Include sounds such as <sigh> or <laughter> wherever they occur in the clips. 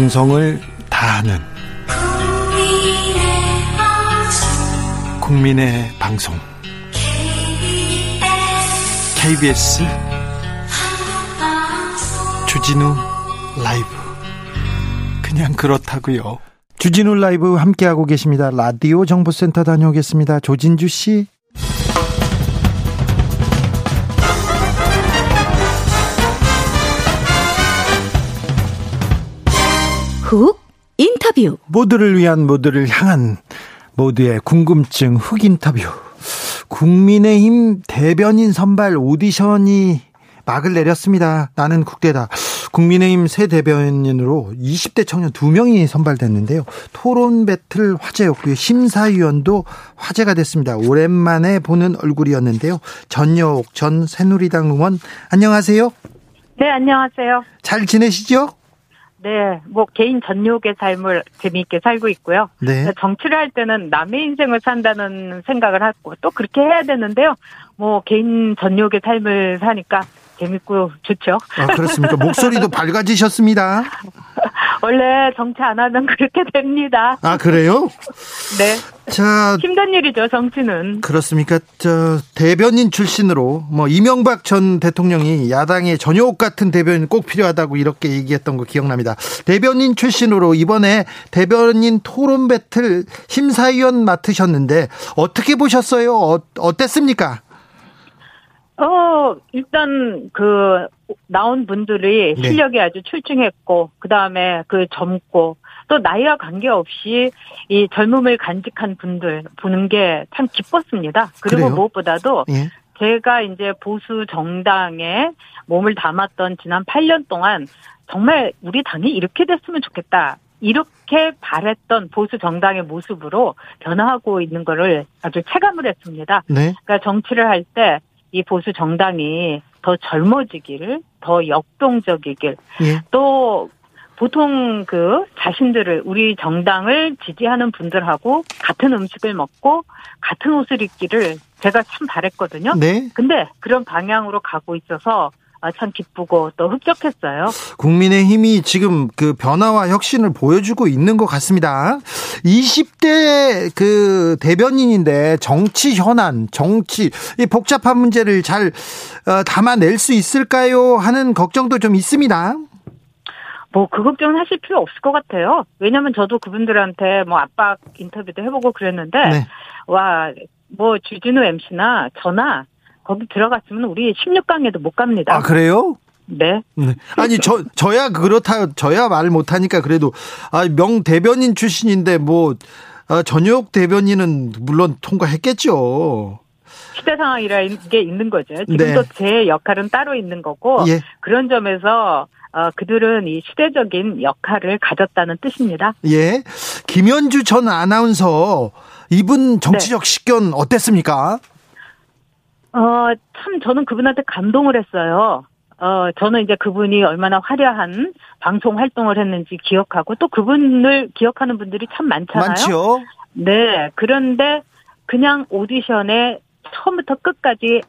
정성을 다하는 국민의 방송 KBS 주진우 라이브 그냥 그렇다고요. 주진우 라이브 함께하고 계십니다. 라디오 정보센터 다녀오겠습니다. 조진주 씨. 훅 인터뷰 모두를 위한 모두를 향한 모두의 궁금증 훅 인터뷰 국민의힘 대변인 선발 오디션이 막을 내렸습니다. 나는 국대다. 국민의힘 새 대변인으로 20대 청년 2명이 선발됐는데요. 토론 배틀 화제였고요. 심사위원도 화제가 됐습니다. 오랜만에 보는 얼굴이었는데요. 전여옥 전 새누리당 의원 안녕하세요. 네, 안녕하세요. 잘 지내시죠? 네, 뭐 개인 전욕의 삶을 재미있게 살고 있고요. 네. 정치를 할 때는 남의 인생을 산다는 생각을 하고 또 그렇게 해야 되는데요. 뭐 개인 전욕의 삶을 사니까 재밌고 좋죠. 아, 그렇습니까? 목소리도 <laughs> 밝아지셨습니다. 원래 정치 안 하면 그렇게 됩니다. 아, 그래요? 네. 자, 힘든 일이죠, 정치는. 그렇습니까? 저 대변인 출신으로 뭐 이명박 전 대통령이 야당의 전효옥 같은 대변인 꼭 필요하다고 이렇게 얘기했던 거 기억납니다. 대변인 출신으로 이번에 대변인 토론 배틀 심사위원 맡으셨는데 어떻게 보셨어요? 어, 어땠습니까? 어, 일단 그 나온 분들이 네. 실력이 아주 출중했고 그다음에 그 젊고 또 나이와 관계없이 이 젊음을 간직한 분들 보는 게 참 기뻤습니다. 그리고 그래요? 무엇보다도 예. 제가 이제 보수 정당에 몸을 담았던 지난 8년 동안 정말 우리 당이 이렇게 됐으면 좋겠다. 이렇게 바랬던 보수 정당의 모습으로 변화하고 있는 거를 아주 체감을 했습니다. 네. 그러니까 정치를 할 때 이 보수 정당이 더 젊어지기를, 더 역동적이길, 예. 또 보통 그 자신들을 우리 정당을 지지하는 분들하고 같은 음식을 먹고 같은 옷을 입기를 제가 참 바랬거든요. 네. 근데 그런 방향으로 가고 있어서 아, 참 기쁘고 또 흡족했어요. 국민의 힘이 지금 그 변화와 혁신을 보여주고 있는 것 같습니다. 20대 그 대변인인데 정치 현안, 정치 이 복잡한 문제를 잘 어, 담아낼 수 있을까요? 하는 걱정도 좀 있습니다. 뭐 그 걱정은 하실 필요 없을 것 같아요. 왜냐면 저도 그분들한테 뭐 압박 인터뷰도 해보고 그랬는데 네. 와 뭐 주진우 MC나 저나 거기 들어갔으면 우리 16강에도 못 갑니다. 아 그래요? 네. 네. 아니 저 저야 그렇다 저야 말 못하니까 그래도 아, 명 대변인 출신인데 뭐 아, 전역 대변인은 물론 통과했겠죠. 시대 상황이라는 게 있는 거죠. 네. 지금도 제 역할은 따로 있는 거고 예. 그런 점에서 어, 그들은 이 시대적인 역할을 가졌다는 뜻입니다. 예. 김현주 전 아나운서 이분 정치적 식견 어땠습니까? 어, 참 저는 그분한테 감동을 했어요. 어, 저는 이제 그분이 얼마나 화려한 방송 활동을 했는지 기억하고 또 그분을 기억하는 분들이 참 많잖아요. 많죠. 네. 그런데 그냥 오디션에 처음부터 끝까지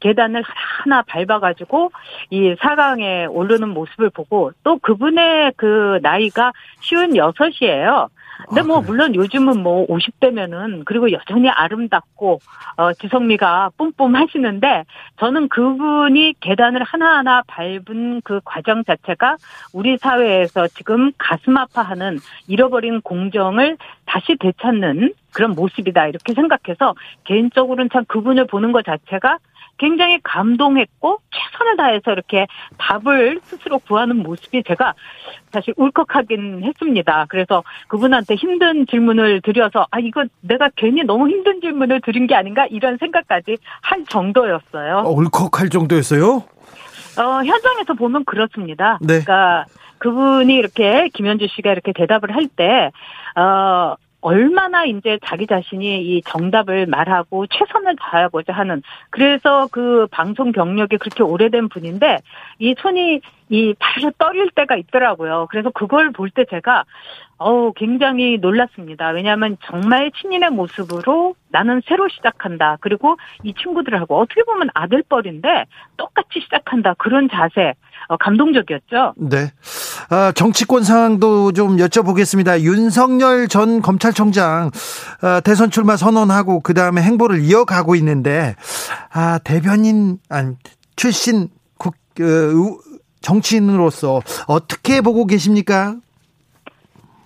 계단을 하나 밟아가지고 이 4강에 오르는 모습을 보고 또 그분의 그 나이가 쉬운 여섯이에요. 근데 아, 뭐 그래요? 물론 요즘은 뭐 50대면은 그리고 여전히 아름답고 어 지성미가 뿜뿜 하시는데 저는 그분이 계단을 하나하나 밟은 그 과정 자체가 우리 사회에서 지금 가슴 아파하는 잃어버린 공정을 다시 되찾는 그런 모습이다 이렇게 생각해서 개인적으로는 참 그분을 보는 것 자체가 굉장히 감동했고 최선을 다해서 이렇게 답을 스스로 구하는 모습이 제가 사실 울컥하긴 했습니다. 그래서 그분한테 힘든 질문을 드려서 아 이거 내가 괜히 너무 힘든 질문을 드린 게 아닌가 이런 생각까지 할 정도였어요. 어, 울컥할 정도였어요? 어, 현장에서 보면 그렇습니다. 네. 그러니까 그분이 이렇게 김현주 씨가 이렇게 대답을 할 때, 어, 얼마나 이제 자기 자신이 이 정답을 말하고 최선을 다하고자 하는. 그래서 그 방송 경력이 그렇게 오래된 분인데 이 손이 이 발을 떨릴 때가 있더라고요. 그래서 그걸 볼 때 제가 어우 굉장히 놀랐습니다. 왜냐하면 정말 친인의 모습으로 나는 새로 시작한다. 그리고 이 친구들하고 어떻게 보면 아들뻘인데 똑같이 시작한다. 그런 자세 어, 감동적이었죠. 네. 아, 정치권 상황도 좀 여쭤보겠습니다. 윤석열 전 검찰총장 아, 대선 출마 선언하고 그 다음에 행보를 이어가고 있는데 아, 대변인 아니 출신 국 그, 정치인으로서 어떻게 보고 계십니까?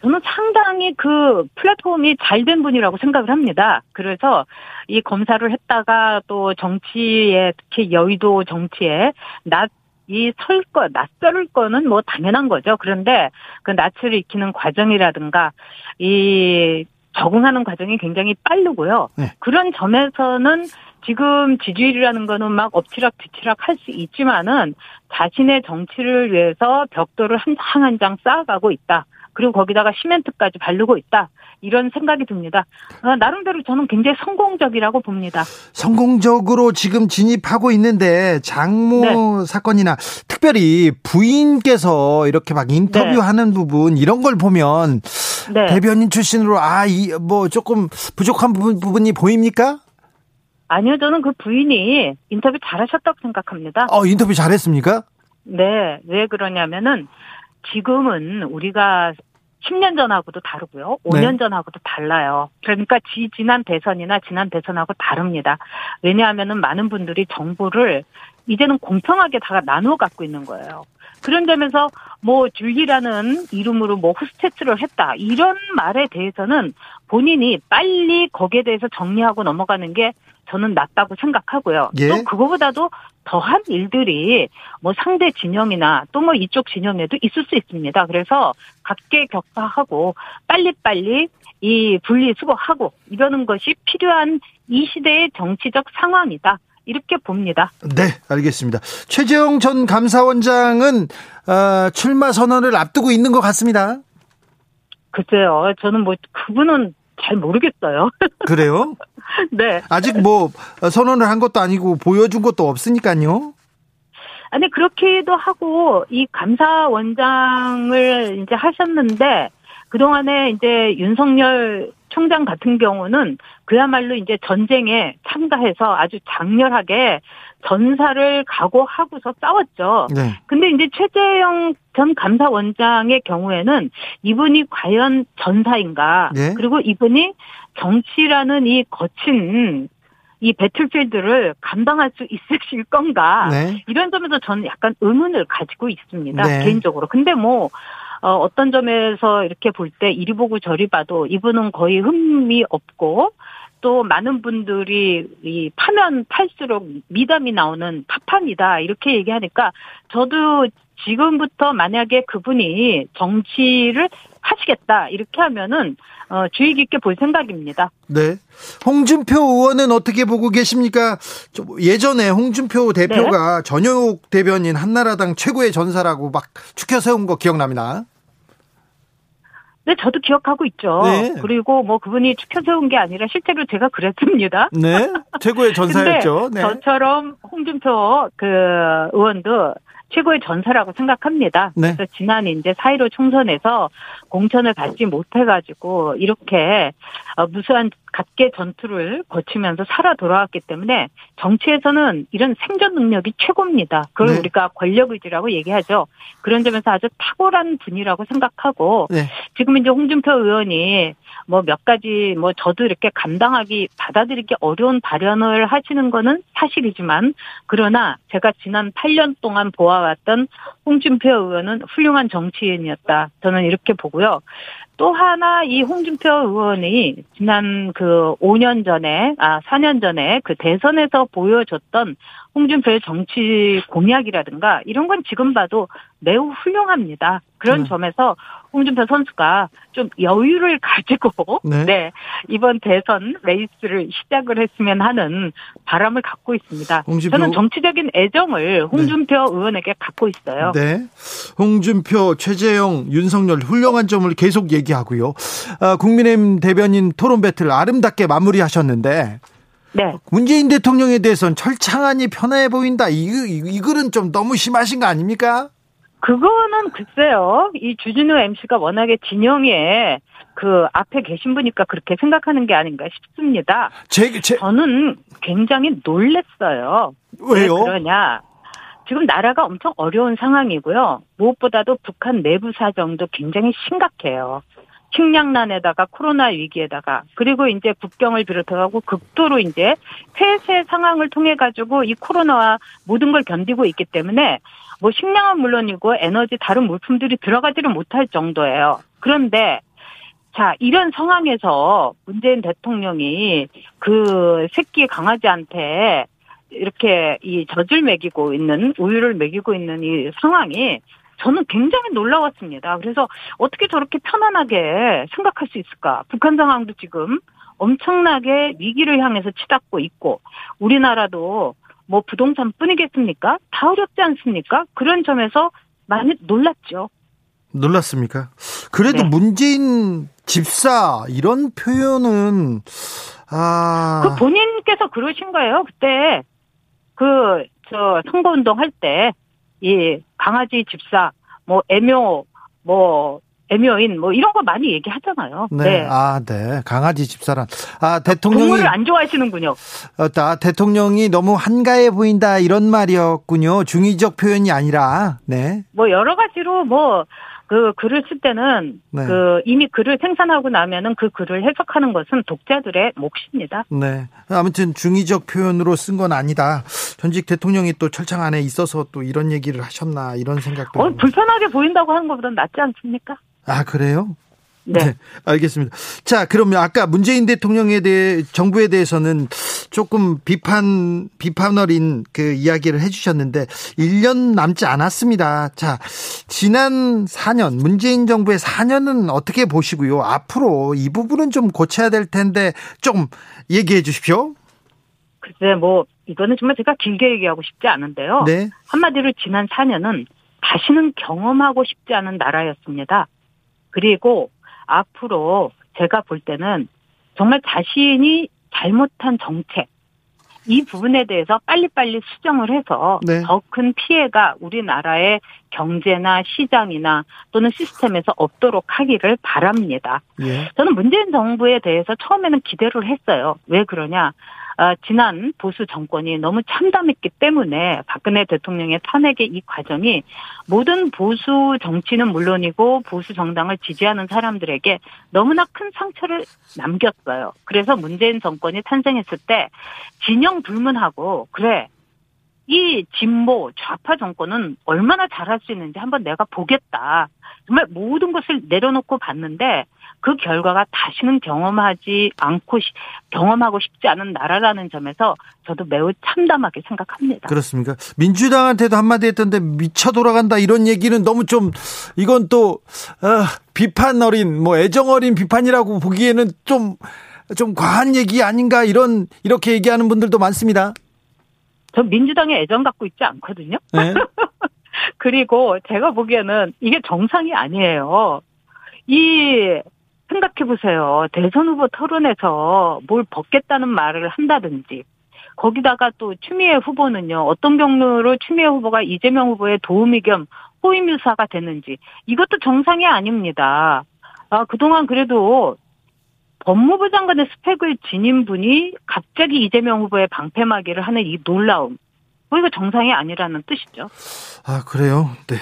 저는 상당히 그 플랫폼이 잘 된 분이라고 생각을 합니다. 그래서 이 검사를 했다가 또 정치에 특히 여의도 정치에 낯이설 거, 낯설 거는 뭐 당연한 거죠. 그런데 그 낯을 익히는 과정이라든가 이 적응하는 과정이 굉장히 빠르고요. 네. 그런 점에서는 지금 지지율이라는 거는 막 엎치락 뒤치락 할 수 있지만은 자신의 정치를 위해서 벽돌을 한 장 한 장 쌓아가고 있다. 그리고 거기다가 시멘트까지 바르고 있다. 이런 생각이 듭니다. 어, 나름대로 저는 굉장히 성공적이라고 봅니다. 성공적으로 지금 진입하고 있는데 장모 네. 사건이나 특별히 부인께서 이렇게 막 인터뷰하는 네. 부분 이런 걸 보면 네. 대변인 출신으로 아 이 뭐 조금 부족한 부분 부분이 보입니까? 아니요, 저는 그 부인이 인터뷰 잘하셨다고 생각합니다. 어, 인터뷰 잘했습니까? 네, 왜 그러냐면은 지금은 우리가 10년 전하고도 다르고요. 5년 네. 전하고도 달라요. 그러니까 지, 지난 대선이나 지난 대선하고 다릅니다. 왜냐하면은 많은 분들이 정보를 이제는 공평하게 다 나누어 갖고 있는 거예요. 그런 점에서 뭐 줄기라는 이름으로 뭐 호스테스를 했다. 이런 말에 대해서는 본인이 빨리 거기에 대해서 정리하고 넘어가는 게 저는 낫다고 생각하고요. 예? 또 그거보다도 더한 일들이 뭐 상대 진영이나 또 뭐 이쪽 진영에도 있을 수 있습니다. 그래서 각계격파하고 빨리빨리 이 분리수거하고 이러는 것이 필요한 이 시대의 정치적 상황이다. 이렇게 봅니다. 네, 알겠습니다. 최재형 전 감사원장은 어, 출마 선언을 앞두고 있는 것 같습니다. 글쎄요, 저는 뭐 그분은 잘 모르겠어요. <laughs> 그래요? 네. 아직 뭐 선언을 한 것도 아니고 보여준 것도 없으니까요. 아니 그렇게도 하고 이 감사원장을 이제 하셨는데 그 동안에 이제 윤석열 총장 같은 경우는 그야말로 이제 전쟁에 참가해서 아주 장렬하게 전사를 각오하고서 싸웠죠. 네. 근데 이제 최재형 전 감사원장의 경우에는 이분이 과연 전사인가? 네. 그리고 이분이 정치라는 이 거친 이 배틀필드를 감당할 수 있으실 건가? 네. 이런 점에서 저는 약간 의문을 가지고 있습니다. 네. 개인적으로. 근데 뭐 어, 어떤 점에서 이렇게 볼 때 이리 보고 저리 봐도 이분은 거의 흠이 없고 또 많은 분들이 이 파면 팔수록 미담이 나오는 파판이다 이렇게 얘기하니까 저도 지금부터 만약에 그분이 정치를 하시겠다 이렇게 하면은 어, 주의 깊게 볼 생각입니다. 네. 홍준표 의원은 어떻게 보고 계십니까? 예전에 홍준표 대표가 네. 전효옥 대변인 한나라당 최고의 전사라고 막 추켜 세운 거 기억납니다. 네, 저도 기억하고 있죠. 네. 그리고 뭐 그분이 추켜 세운 게 아니라 실제로 제가 그랬습니다. <laughs> 네. 최고의 전사였죠. 네. 저처럼 홍준표 그 의원도 최고의 전사라고 생각합니다. 네. 그래서 지난 이제 4.15 총선에서 공천을 받지 못해가지고 이렇게 어, 무수한 각계 전투를 거치면서 살아 돌아왔기 때문에 정치에서는 이런 생존 능력이 최고입니다. 그걸 네. 우리가 권력 의지라고 얘기하죠. 그런 점에서 아주 탁월한 분이라고 생각하고 네. 지금 이제 홍준표 의원이 뭐 몇 가지 뭐 저도 이렇게 감당하기 받아들이기 어려운 발언을 하시는 거는 사실이지만 그러나 제가 지난 8년 동안 보아왔던 홍준표 의원은 훌륭한 정치인이었다. 저는 이렇게 보고요. 또 하나 이 홍준표 의원이 지난 그 5년 전에 아 4년 전에 그 대선에서 보여줬던 홍준표의 정치 공약이라든가 이런 건 지금 봐도 매우 훌륭합니다. 그런 네. 점에서 홍준표 선수가 좀 여유를 가지고 <laughs> 네. 네. 이번 대선 레이스를 시작을 했으면 하는 바람을 갖고 있습니다. 홍준표. 저는 정치적인 애정을 홍준표 네. 의원에게 갖고 있어요. 네. 홍준표, 최재형, 윤석열 훌륭한 점을 계속 얘기 하고요. 아, 국민의힘 대변인 토론 배틀 아름답게 마무리하셨는데 네. 문재인 대통령에 대해서는 철창한이 편해 보인다. 이, 이, 이 글은 좀 너무 심하신 거 아닙니까? 그거는 글쎄요. 이 주진우 MC가 워낙에 진영에 그 앞에 계신 분이니까 그렇게 생각하는 게 아닌가 싶습니다. 제, 제... 저는 굉장히 놀랬어요. 왜요? 왜 그러냐. 지금 나라가 엄청 어려운 상황이고요. 무엇보다도 북한 내부 사정도 굉장히 심각해요. 식량난에다가 코로나 위기에다가 그리고 이제 국경을 비롯해가고 극도로 이제 폐쇄 상황을 통해 가지고 이 코로나와 모든 걸 견디고 있기 때문에 뭐 식량은 물론이고 에너지 다른 물품들이 들어가지를 못할 정도예요. 그런데 자, 이런 상황에서 문재인 대통령이 그 새끼 강아지한테 이렇게 이 젖을 먹이고 있는 우유를 먹이고 있는 이 상황이 저는 굉장히 놀라웠습니다. 그래서 어떻게 저렇게 편안하게 생각할 수 있을까? 북한 상황도 지금 엄청나게 위기를 향해서 치닫고 있고 우리나라도 뭐 부동산 뿐이겠습니까? 다 어렵지 않습니까? 그런 점에서 많이 놀랐죠. 놀랐습니까? 그래도 네. 문재인 집사 이런 표현은 아. 그 본인께서 그러신 거예요. 그때 그 저 선거운동 할 때 이 강아지 집사 뭐 애묘 뭐 애묘인 뭐 이런 거 많이 얘기하잖아요. 네. 네. 아, 네. 강아지 집사란. 아, 대통령이 동물을 안 좋아하시는군요. 어, 아, 대통령이 너무 한가해 보인다 이런 말이었군요. 중의적 표현이 아니라. 네. 뭐 여러 가지로 뭐 그 글을 쓸 때는 네. 그 이미 글을 생산하고 나면은 그 글을 해석하는 것은 독자들의 몫입니다. 네. 아무튼 중의적 표현으로 쓴 건 아니다. 전직 대통령이 또 철창 안에 있어서 또 이런 얘기를 하셨나 이런 생각도. 어, 불편하게 보인다고 하는 것보다는 낫지 않습니까? 아 그래요? 네. 네. 알겠습니다. 자, 그러면 아까 문재인 대통령에 대해 정부에 대해서는 조금 비판 비판 어린 그 이야기를 해 주셨는데 1년 남지 않았습니다. 자, 지난 4년 문재인 정부의 4년은 어떻게 보시고요? 앞으로 이 부분은 좀 고쳐야 될 텐데 좀 얘기해 주십시오. 글쎄 뭐 이거는 정말 제가 길게 얘기하고 싶지 않은데요. 네. 한마디로 지난 4년은 다시는 경험하고 싶지 않은 나라였습니다. 그리고 앞으로 제가 볼 때는 정말 자신이 잘못한 정책, 이 부분에 대해서 빨리빨리 수정을 해서 네. 더큰 피해가 우리나라의 경제나 시장이나 또는 시스템에서 없도록 하기를 바랍니다. 예. 저는 문재인 정부에 대해서 처음에는 기대를 했어요. 왜 그러냐? 아, 지난 보수 정권이 너무 참담했기 때문에 박근혜 대통령의 탄핵의 이 과정이 모든 보수 정치는 물론이고 보수 정당을 지지하는 사람들에게 너무나 큰 상처를 남겼어요. 그래서 문재인 정권이 탄생했을 때 진영 불문하고 그래 이 진보 좌파 정권은 얼마나 잘할 수 있는지 한번 내가 보겠다. 정말 모든 것을 내려놓고 봤는데 그 결과가 다시는 경험하지 않고 경험하고 싶지 않은 나라라는 점에서 저도 매우 참담하게 생각합니다. 그렇습니까? 민주당한테도 한마디 했던데 미쳐 돌아간다 이런 얘기는 너무 좀 이건 또 어, 비판 어린 뭐 애정 어린 비판이라고 보기에는 좀좀 과한 얘기 아닌가 이런 이렇게 얘기하는 분들도 많습니다. 저 민주당에 애정 갖고 있지 않거든요. 네. <laughs> 그리고 제가 보기에는 이게 정상이 아니에요. 이 생각해 보세요. 대선 후보 토론에서 뭘 벗겠다는 말을 한다든지 거기다가 또 추미애 후보는요. 어떤 경로로 추미애 후보가 이재명 후보의 도우미 겸 호위무사가 됐는지 이것도 정상이 아닙니다. 아, 그동안 그래도 법무부 장관의 스펙을 지닌 분이 갑자기 이재명 후보의 방패막이를 하는 이 놀라움. 뭐 이거 정상이 아니라는 뜻이죠. 아, 그래요? 네.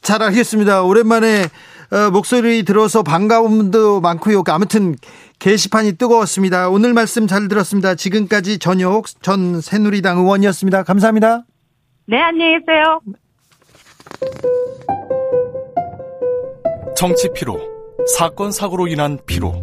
잘 알겠습니다. 오랜만에 어, 목소리 들어서 반가움도 많고요. 아무튼 게시판이 뜨거웠습니다. 오늘 말씀 잘 들었습니다. 지금까지 전효옥 전 새누리당 의원이었습니다. 감사합니다. 네, 안녕히 계세요. 정치 피로, 사건 사고로 인한 피로,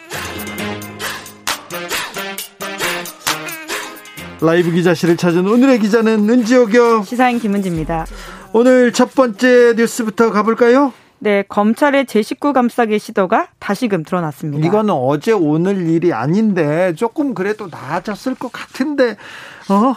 라이브 기자실을 찾은 오늘의 기자는 은지옥이요 시사인 김은지입니다 오늘 첫 번째 뉴스부터 가볼까요? 네, 검찰의 제19 감싸기 시도가 다시금 드러났습니다. 이거는 어제 오늘 일이 아닌데 조금 그래도 나아졌을 것 같은데 어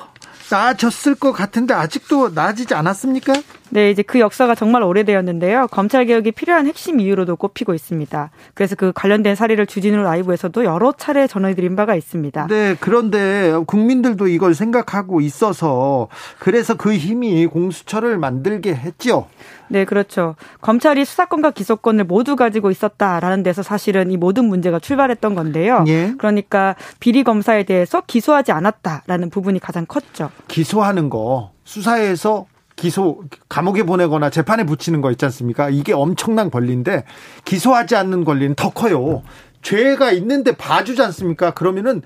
나아졌을 것 같은데 아직도 나아지지 않았습니까? 네, 이제 그 역사가 정말 오래되었는데요. 검찰 개혁이 필요한 핵심 이유로도 꼽히고 있습니다. 그래서 그 관련된 사례를 주진우 라이브에서도 여러 차례 전해드린 바가 있습니다. 네, 그런데 국민들도 이걸 생각하고 있어서 그래서 그 힘이 공수처를 만들게 했죠. 네, 그렇죠. 검찰이 수사권과 기소권을 모두 가지고 있었다라는 데서 사실은 이 모든 문제가 출발했던 건데요. 예. 그러니까 비리 검사에 대해서 기소하지 않았다라는 부분이 가장 컸죠. 기소하는 거 수사에서 기소 감옥에 보내거나 재판에 붙이는 거 있지 않습니까? 이게 엄청난 권리인데 기소하지 않는 권리는 더 커요. 죄가 있는데 봐주지 않습니까? 그러면은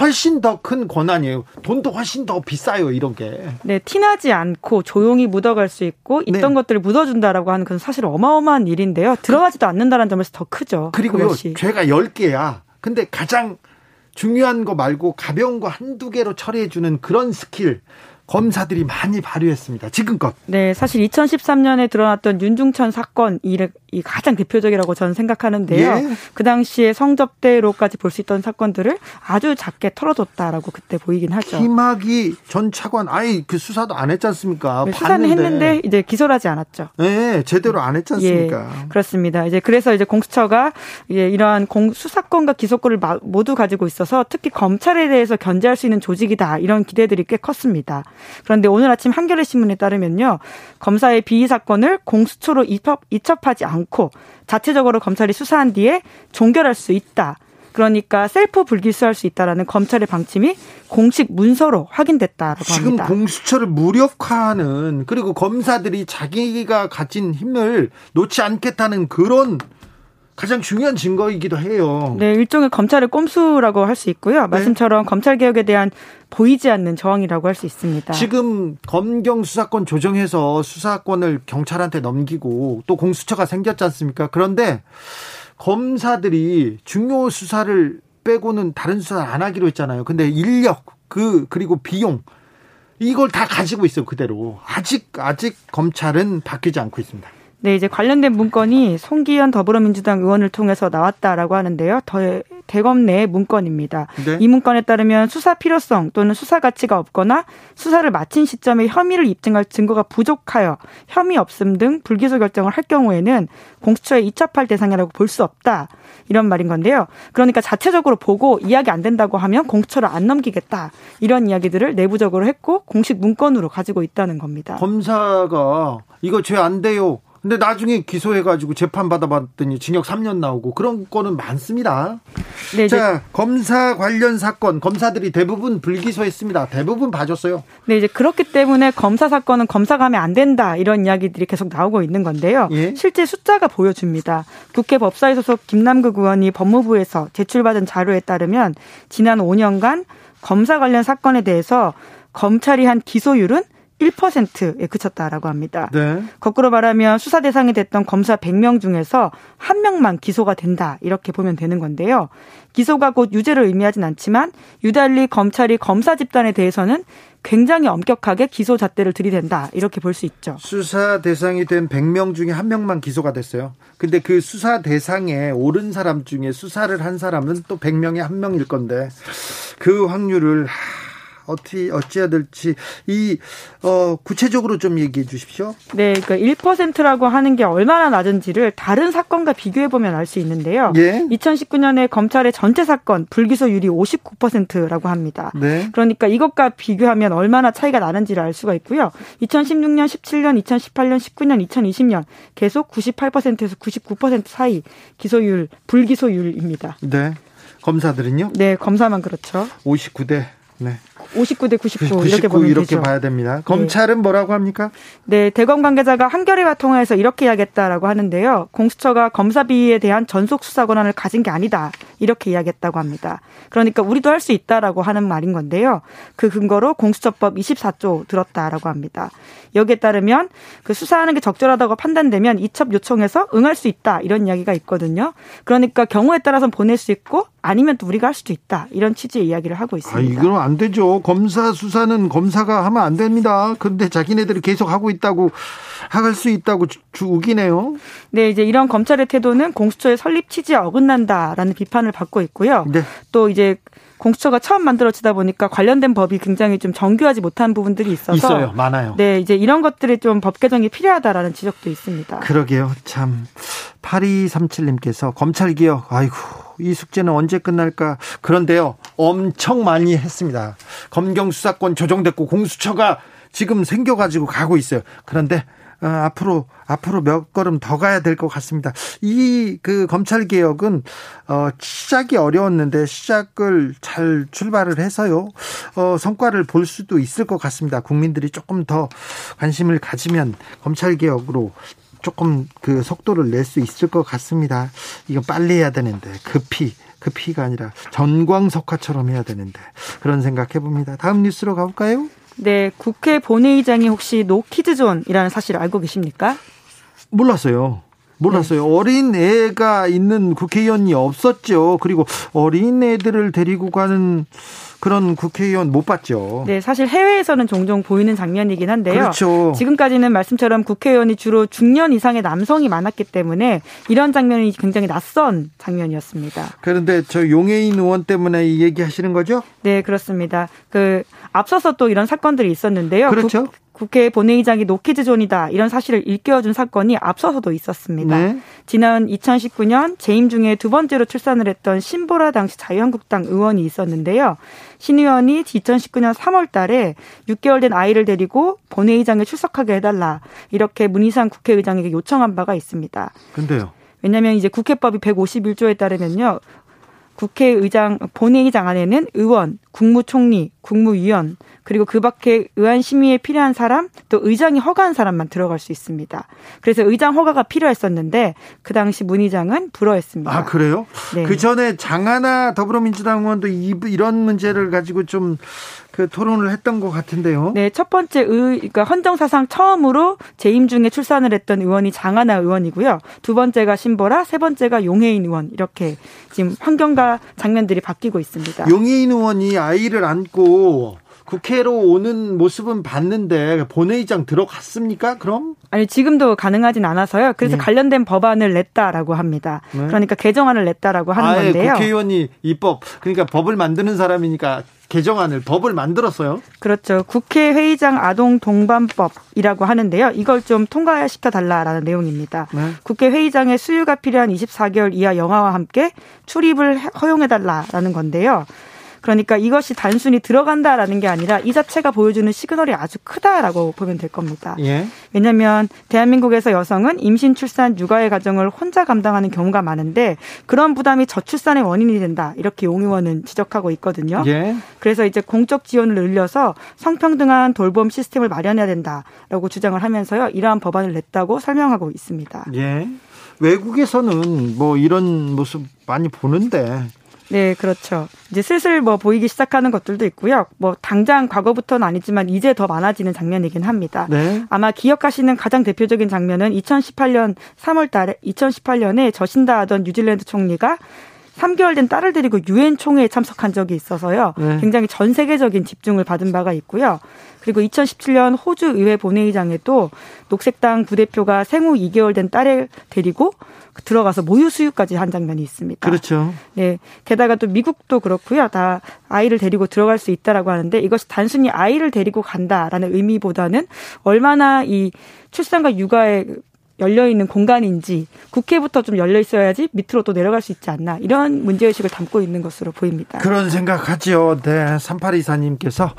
훨씬 더 큰 권한이에요. 돈도 훨씬 더 비싸요, 이런 게. 네, 티나지 않고 조용히 묻어갈 수 있고 있던 네. 것들을 묻어준다라고 하는 건 사실 어마어마한 일인데요. 들어가지도 않는다는 점에서 더 크죠. 그리고요, 죄가 10개야. 근데 가장 중요한 거 말고 가벼운 거 한두 개로 처리해주는 그런 스킬. 검사들이 많이 발휘했습니다. 지금껏. 네, 사실 2013년에 드러났던 윤중천 사건 이 가장 대표적이라고 저는 생각하는데요. 예. 그 당시에 성접대로까지 볼 수 있던 사건들을 아주 작게 털어뒀다라고 그때 보이긴 하죠. 김학이 전 차관 아예 그 수사도 안 했지 않습니까? 네, 수사는 했는데 이제 기소를 하지 않았죠. 네, 제대로 안 했지 않습니까? 예, 그렇습니다. 이제 그래서 이제 공수처가 예, 이러한 공, 수사권과 기소권을 모두 가지고 있어서 특히 검찰에 대해서 견제할 수 있는 조직이다 이런 기대들이 꽤 컸습니다. 그런데 오늘 아침 한겨레 신문에 따르면요. 검사의 비위 사건을 공수처로 입첩, 이첩 하지 않고 자체적으로 검찰이 수사한 뒤에 종결할 수 있다. 그러니까 셀프 불기소할 수 있다라는 검찰의 방침이 공식 문서로 확인됐다라고 지금 합니다. 지금 공수처를 무력화하는 그리고 검사들이 자기가 가진 힘을 놓지 않겠다는 그런 가장 중요한 증거이기도 해요. 네, 일종의 검찰의 꼼수라고 할 수 있고요. 네. 말씀처럼 네. 검찰 개혁에 대한 보이지 않는 저항이라고 할 수 있습니다. 지금 검경 수사권 조정해서 수사권을 경찰한테 넘기고 또 공수처가 생겼지 않습니까? 그런데 검사들이 중요 수사를 빼고는 다른 수사 안 하기로 했잖아요. 근데 인력 그 그리고 비용 이걸 다 가지고 있어요 그대로 아직 아직 검찰은 바뀌지 않고 있습니다. 네, 이제 관련된 문건이 송기현 더불어민주당 의원을 통해서 나왔다라고 하는데요. 더 대검 내 문건입니다. 네. 이 문건에 따르면 수사 필요성 또는 수사 가치가 없거나 수사를 마친 시점에 혐의를 입증할 증거가 부족하여 혐의 없음 등 불기소 결정을 할 경우에는 공수처에 이첩할 대상이라고 볼 수 없다. 이런 말인 건데요. 그러니까 자체적으로 보고 이야기 안 된다고 하면 공수처를 안 넘기겠다. 이런 이야기들을 내부적으로 했고 공식 문건으로 가지고 있다는 겁니다. 검사가 이거 죄 안 돼요. 근데 나중에 기소해가지고 재판 받아봤더니 징역 3년 나오고 그런 거는 많습니다. 네, 자, 검사 관련 사건 검사들이 대부분 불기소했습니다. 대부분 봐줬어요. 네, 이제 그렇기 때문에 검사 사건은 검사가 하면 안 된다 이런 이야기들이 계속 나오고 있는 건데요. 예? 실제 숫자가 보여줍니다. 국회 법사위 소속 김남국 의원이 법무부에서 제출받은 자료에 따르면 지난 5년간 검사 관련 사건에 대해서 검찰이 한 기소율은 1%에 그쳤다라고 합니다. 네. 거꾸로 말하면 수사 대상이 됐던 검사 100명 중에서 한 명만 기소가 된다. 이렇게 보면 되는 건데요. 기소가 곧 유죄를 의미하진 않지만 유달리 검찰이 검사 집단에 대해서는 굉장히 엄격하게 기소 잣대를 들이댄다. 이렇게 볼 수 있죠. 수사 대상이 된 100명 중에 한 명만 기소가 됐어요. 근데 그 수사 대상에 오른 사람 중에 수사를 한 사람은 또 100명에 한 명일 건데 그 확률을 어떻게 어찌해야 될지 이 어, 구체적으로 좀 얘기해 주십시오. 네, 그러니까 1%라고 하는 게 얼마나 낮은지를 다른 사건과 비교해 보면 알 수 있는데요. 예? 2019년에 검찰의 전체 사건 불기소율이 59%라고 합니다. 네. 그러니까 이것과 비교하면 얼마나 차이가 나는지를 알 수가 있고요. 2016년, 17년, 2018년, 19년, 2020년 계속 98%에서 99% 사이 기소율 불기소율입니다. 네. 검사들은요? 네, 검사만 그렇죠. 59대 네. 59대 99, 99 이렇게 보면 이렇게 되죠. 봐야 됩니다. 검찰은 네. 뭐라고 합니까? 네, 대검 관계자가 한겨레와 통화해서 이렇게 이야기했다라고 하는데요. 공수처가 검사 비위에 대한 전속 수사 권한을 가진 게 아니다. 이렇게 이야기했다고 합니다. 그러니까 우리도 할 수 있다라고 하는 말인 건데요. 그 근거로 공수처법 24조 들었다라고 합니다. 여기에 따르면 그 수사하는 게 적절하다고 판단되면 이첩 요청해서 응할 수 있다 이런 이야기가 있거든요. 그러니까 경우에 따라서 보낼 수 있고 아니면 또 우리가 할 수도 있다. 이런 취지의 이야기를 하고 있습니다. 아, 안 되죠. 검사 수사는 검사가 하면 안 됩니다. 그런데 자기네들이 계속 하고 있다고 할 수 있다고 우기네요. 네, 이제 이런 검찰의 태도는 공수처의 설립 취지에 어긋난다라는 비판을 받고 있고요. 네. 또 이제 공수처가 처음 만들어지다 보니까 관련된 법이 굉장히 좀 정교하지 못한 부분들이 있어서 있어요. 많아요. 네, 이제 이런 것들이 좀 법 개정이 필요하다라는 지적도 있습니다. 그러게요. 참 8237님께서 검찰 개혁 아이고 이 숙제는 언제 끝날까? 그런데요. 엄청 많이 했습니다. 검경 수사권 조정됐고 공수처가 지금 생겨가지고 가고 있어요. 그런데 어, 앞으로 앞으로 몇 걸음 더 가야 될 것 같습니다. 이 그 검찰 개혁은 어, 시작이 어려웠는데 시작을 잘 출발을 해서요 어, 성과를 볼 수도 있을 것 같습니다. 국민들이 조금 더 관심을 가지면 검찰 개혁으로 조금 그 속도를 낼 수 있을 것 같습니다. 이거 빨리 해야 되는데 급히 급히가 아니라 전광석화처럼 해야 되는데 그런 생각해 봅니다. 다음 뉴스로 가볼까요? 네, 국회 본회의장이 혹시 노키즈존이라는 사실을 알고 계십니까? 몰랐어요. 몰랐어요. 네. 어린 애가 있는 국회의원이 없었죠. 그리고 어린 애들을 데리고 가는 그런 국회의원 못 봤죠. 네, 사실 해외에서는 종종 보이는 장면이긴 한데요. 그렇죠. 지금까지는 말씀처럼 국회의원이 주로 중년 이상의 남성이 많았기 때문에 이런 장면이 굉장히 낯선 장면이었습니다. 그런데 저 용해인 의원 때문에 이 얘기하시는 거죠? 네, 그렇습니다. 그 앞서서 또 이런 사건들이 있었는데요. 그렇죠. 국, 국회 본회의장이 노키즈존이다 이런 사실을 일깨워준 사건이 앞서서도 있었습니다. 네. 지난 2019년 재임 중에 두 번째로 출산을 했던 신보라 당시 자유한국당 의원이 있었는데요. 신 의원이 2019년 3월 달에 6개월 된 아이를 데리고 본회의장에 출석하게 해달라 이렇게 문희상 국회의장에게 요청한 바가 있습니다. 근데요. 왜냐하면 이제 국회법이 151조에 따르면요. 국회의장 본회의장 안에는 의원, 국무총리, 국무위원 그리고 그 밖에 의안 심의에 필요한 사람 또 의장이 허가한 사람만 들어갈 수 있습니다. 그래서 의장 허가가 필요했었는데 그 당시 문 의장은 불허했습니다. 아 그래요? 네. 그 전에 장하나 더불어민주당 의원도 이런 문제를 가지고 좀 그 토론을 했던 것 같은데요. 네, 첫 번째 의 그러니까 헌정 사상 처음으로 재임 중에 출산을 했던 의원이 장하나 의원이고요. 두 번째가 신보라, 세 번째가 용해인 의원 이렇게 지금 환경과 장면들이 바뀌고 있습니다. 용해인 의원이 아이를 안고 국회로 오는 모습은 봤는데 본회의장 들어갔습니까? 그럼? 아니 지금도 가능하진 않아서요. 그래서 네. 관련된 법안을 냈다라고 합니다. 네. 그러니까 개정안을 냈다라고 하는 아예 건데요. 국회의원이 입법 그러니까 법을 만드는 사람이니까 개정안을 법을 만들었어요. 그렇죠. 국회 회의장 아동 동반법이라고 하는데요. 이걸 좀 통과시켜 달라라는 내용입니다. 네. 국회 회의장에 수유가 필요한 24개월 이하 영아와 함께 출입을 허용해 달라라는 건데요. 그러니까 이것이 단순히 들어간다라는 게 아니라 이 자체가 보여주는 시그널이 아주 크다라고 보면 될 겁니다. 예. 왜냐하면 대한민국에서 여성은 임신, 출산, 육아의 가정을 혼자 감당하는 경우가 많은데 그런 부담이 저출산의 원인이 된다 이렇게 용 의원은 지적하고 있거든요. 예. 그래서 이제 공적 지원을 늘려서 성평등한 돌봄 시스템을 마련해야 된다라고 주장을 하면서요 이러한 법안을 냈다고 설명하고 있습니다. 예. 외국에서는 뭐 이런 모습 많이 보는데 네, 그렇죠. 이제 슬슬 뭐 보이기 시작하는 것들도 있고요. 뭐 당장 과거부터는 아니지만 이제 더 많아지는 장면이긴 합니다. 네. 아마 기억하시는 가장 대표적인 장면은 2018년 3월 달에 2018년에 저신다 하던 뉴질랜드 총리가 3개월 된 딸을 데리고 유엔 총회에 참석한 적이 있어서요. 네. 굉장히 전 세계적인 집중을 받은 바가 있고요. 그리고 2017년 호주 의회 본회의장에도 녹색당 부대표가 생후 2개월 된 딸을 데리고 들어가서 모유 수유까지 한 장면이 있습니다. 그렇죠. 네. 게다가 또 미국도 그렇고요. 다 아이를 데리고 들어갈 수 있다라고 하는데 이것이 단순히 아이를 데리고 간다라는 의미보다는 얼마나 이 출산과 육아에 열려 있는 공간인지 국회부터 좀 열려 있어야지 밑으로 또 내려갈 수 있지 않나 이런 문제의식을 담고 있는 것으로 보입니다. 그런 생각하지요. 네. 3824님께서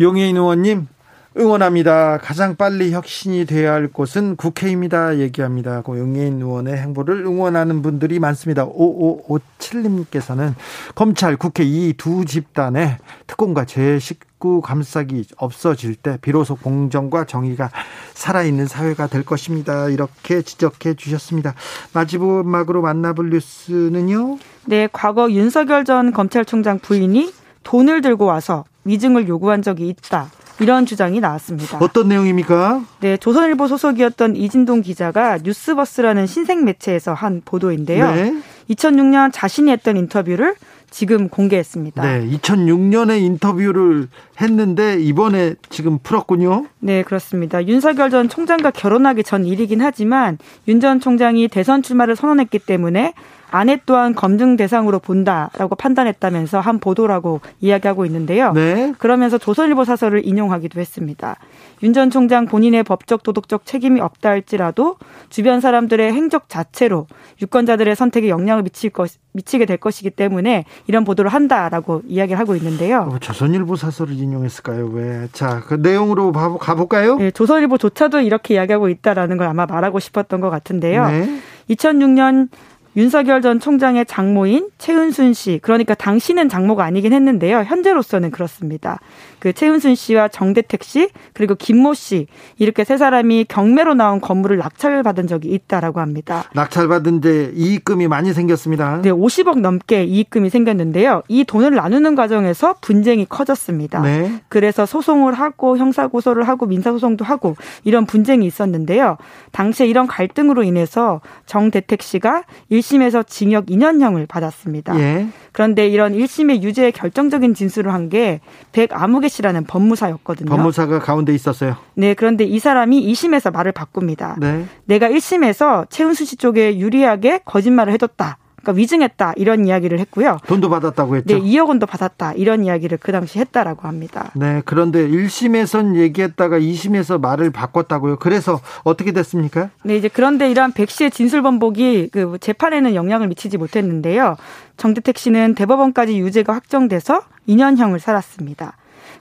용해인 의원님 응원합니다. 가장 빨리 혁신이 돼야 할 곳은 국회입니다. 얘기합니다. 고영인 의원의 행보를 응원하는 분들이 많습니다. 5557님께서는 검찰, 국회 이 두 집단의 특공과 제19 감싸기 없어질 때 비로소 공정과 정의가 살아있는 사회가 될 것입니다. 이렇게 지적해 주셨습니다. 마지막으로 만나볼 뉴스는요? 네, 과거 윤석열 전 검찰총장 부인이 돈을 들고 와서 위증을 요구한 적이 있다. 이런 주장이 나왔습니다. 어떤 내용입니까? 네, 조선일보 소속이었던 이진동 기자가 뉴스버스라는 신생 매체에서 한 보도인데요. 네. 2006년 자신이 했던 인터뷰를 지금 공개했습니다. 네, 2006년에 인터뷰를 했는데 이번에 지금 풀었군요. 네, 그렇습니다. 윤석열 전 총장과 결혼하기 전 일이긴 하지만 윤 전 총장이 대선 출마를 선언했기 때문에 아내 또한 검증 대상으로 본다라고 판단했다면서 한 보도라고 이야기하고 있는데요. 네. 그러면서 조선일보 사설을 인용하기도 했습니다. 윤 전 총장 본인의 법적 도덕적 책임이 없다 할지라도 주변 사람들의 행적 자체로 유권자들의 선택에 영향을 미칠 것 미치게 될 것이기 때문에 이런 보도를 한다라고 이야기를 하고 있는데요. 어, 조선일보 사설을 인용했을까요? 왜? 자, 그 내용으로 가볼까요? 네, 조선일보조차도 이렇게 이야기하고 있다라는 걸 아마 말하고 싶었던 것 같은데요. 네. 2006년 윤석열 전 총장의 장모인 최은순 씨, 그러니까 당신은 장모가 아니긴 했는데요. 현재로서는 그렇습니다. 그 최은순 씨와 정대택 씨 그리고 김모 씨 이렇게 세 사람이 경매로 나온 건물을 낙찰받은 적이 있다라고 합니다. 낙찰받은 데 이익금이 많이 생겼습니다. 네, 50억 넘게 이익금이 생겼는데요. 이 돈을 나누는 과정에서 분쟁이 커졌습니다. 네. 그래서 소송을 하고 형사 고소를 하고 민사 소송도 하고 이런 분쟁이 있었는데요. 당시에 이런 갈등으로 인해서 정대택 씨가 1 심에서 징역 2년형을 받았습니다. 예. 그런데 이런 1심의 유죄의 결정적인 진술을 한 게 백아무개 씨라는 법무사였거든요. 법무사가 가운데 있었어요. 네, 그런데 이 사람이 2심에서 말을 바꿉니다. 네. 내가 1심에서 최은수 씨 쪽에 유리하게 거짓말을 해줬다. 그러니까 위증했다 이런 이야기를 했고요. 돈도 받았다고 했죠. 네, 2억 원도 받았다 이런 이야기를 그 당시 했다라고 합니다. 네, 그런데 1심에선 얘기했다가 2심에서 말을 바꿨다고요. 그래서 어떻게 됐습니까? 네, 이제 그런데 이러한 백 씨의 진술 번복이 그 재판에는 영향을 미치지 못했는데요. 정대택 씨는 대법원까지 유죄가 확정돼서 2년형을 살았습니다.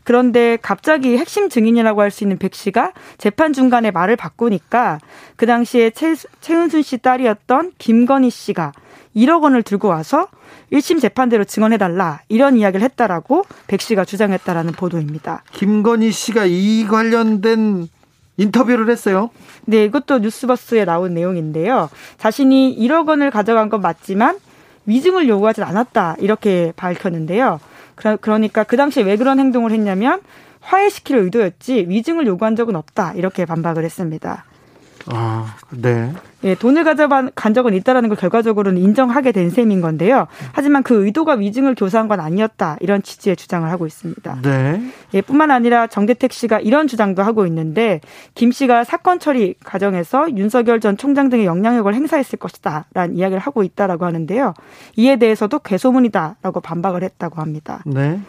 그런데 갑자기 핵심 증인이라고 할 수 있는 백 씨가 재판 중간에 말을 바꾸니까 그 당시에 최, 최은순 씨 딸이었던 김건희 씨가 1억 원을 들고 와서 1심 재판대로 증언해달라 이런 이야기를 했다라고 백 씨가 주장했다라는 보도입니다. 김건희 씨가 이 관련된 인터뷰를 했어요. 네, 이것도 뉴스버스에 나온 내용인데요. 자신이 1억 원을 가져간 건 맞지만 위증을 요구하지 않았다 이렇게 밝혔는데요. 그러니까 그 당시에 왜 그런 행동을 했냐면 화해시킬 의도였지 위증을 요구한 적은 없다 이렇게 반박을 했습니다. 아, 네. 예, 돈을 가져간 적은 있다라는 걸 결과적으로는 인정하게 된 셈인 건데요. 하지만 그 의도가 위증을 교사한 건 아니었다. 이런 취지의 주장을 하고 있습니다. 네. 예, 뿐만 아니라 정대택 씨가 이런 주장도 하고 있는데 김 씨가 사건 처리 과정에서 윤석열 전 총장 등의 영향력을 행사했을 것이다. 라는 이야기를 하고 있다라고 하는데요. 이에 대해서도 괴소문이다라고 반박을 했다고 합니다. 네.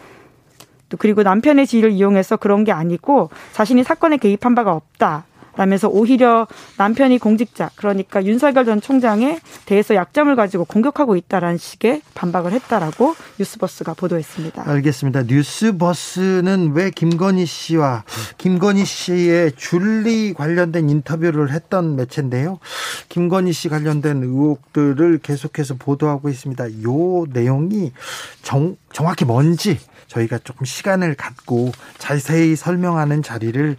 또 그리고 남편의 지위를 이용해서 그런 게 아니고 자신이 사건에 개입한 바가 없다. 라면서 오히려 남편이 공직자 그러니까 윤석열 전 총장에 대해서 약점을 가지고 공격하고 있다라는 식의 반박을 했다라고 뉴스버스가 보도했습니다. 알겠습니다. 뉴스버스는 왜 김건희 씨와 김건희 씨의 줄리 관련된 인터뷰를 했던 매체인데요. 김건희 씨 관련된 의혹들을 계속해서 보도하고 있습니다. 요 내용이 정, 정확히 뭔지 저희가 조금 시간을 갖고 자세히 설명하는 자리를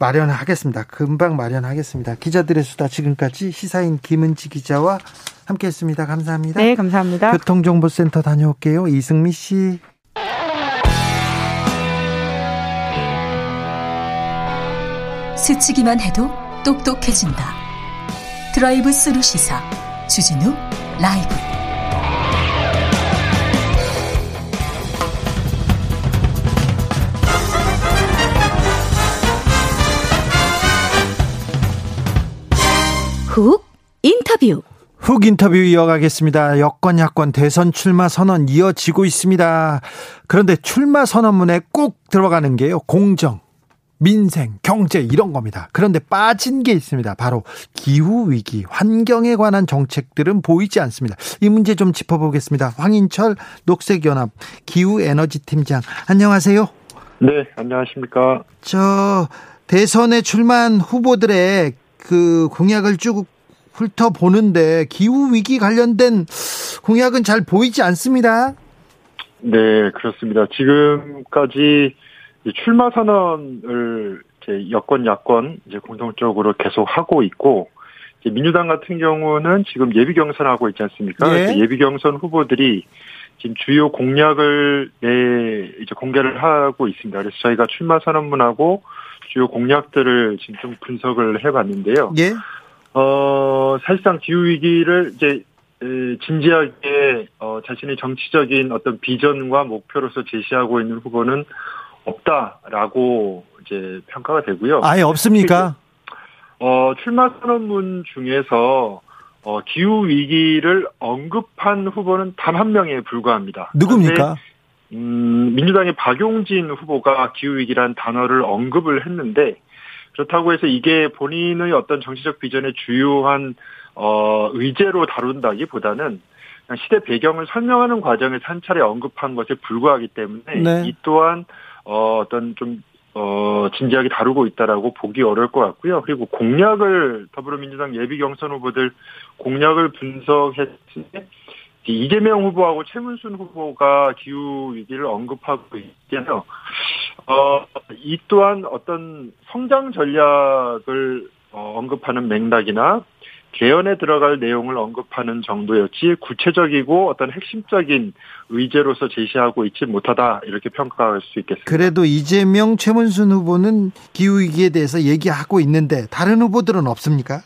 마련하겠습니다. 금방 마련하겠습니다. 기자들의 수다 지금까지 시사인 김은지 기자와 함께했습니다. 감사합니다. 네, 감사합니다. 교통정보센터 다녀올게요. 이승미 씨. 스치기만 해도 똑똑해진다. 드라이브 스루 시사 주진우 라이브. 훅 인터뷰. 훅 인터뷰 이어가겠습니다. 여권 야권 대선 출마 선언 이어지고 있습니다. 그런데 출마 선언문에 꼭 들어가는 게요. 공정, 민생, 경제 이런 겁니다. 그런데 빠진 게 있습니다. 바로 기후 위기, 환경에 관한 정책들은 보이지 않습니다. 이 문제 좀 짚어보겠습니다. 황인철 녹색연합 기후 에너지 팀장 안녕하세요. 네, 안녕하십니까. 저 대선에 출마한 후보들의 그 공약을 쭉 훑어보는데 기후 위기 관련된 공약은 잘 보이지 않습니다. 네, 그렇습니다. 지금까지 출마 선언을 여권 야권 이제 공동적으로 계속 하고 있고 민주당 같은 경우는 지금 예비 경선하고 있지 않습니까? 예. 예비 경선 후보들이 지금 주요 공약을 내 이제 공개를 하고 있습니다. 그래서 저희가 출마 선언문하고 주요 공약들을 지금 좀 분석을 해봤는데요. 예. 어, 사실상 기후 위기를 이제 진지하게 어, 자신의 정치적인 어떤 비전과 목표로서 제시하고 있는 후보는 없다라고 이제 평가가 되고요. 아예 없습니까? 어, 출마 선언문 중에서 어, 기후 위기를 언급한 후보는 단 한 명에 불과합니다. 누굽니까? 음, 민주당의 박용진 후보가 기후 위기란 단어를 언급을 했는데 그렇다고 해서 이게 본인의 어떤 정치적 비전의 주요한 어, 의제로 다룬다기 보다는 시대 배경을 설명하는 과정에서 한 차례 언급한 것에 불과하기 때문에 네. 이 또한 어, 어떤 좀 어, 진지하게 다루고 있다라고 보기 어려울 것 같고요. 그리고 공약을 더불어민주당 예비 경선 후보들 공약을 분석했을 때 이재명 후보하고 최문순 후보가 기후 위기를 언급하고 있잖아요. 어, 이 또한 어떤 성장 전략을 어, 언급하는 맥락이나 개헌에 들어갈 내용을 언급하는 정도였지 구체적이고 어떤 핵심적인 의제로서 제시하고 있지 못하다 이렇게 평가할 수 있겠습니다. 그래도 이재명 최문순 후보는 기후 위기에 대해서 얘기하고 있는데 다른 후보들은 없습니까?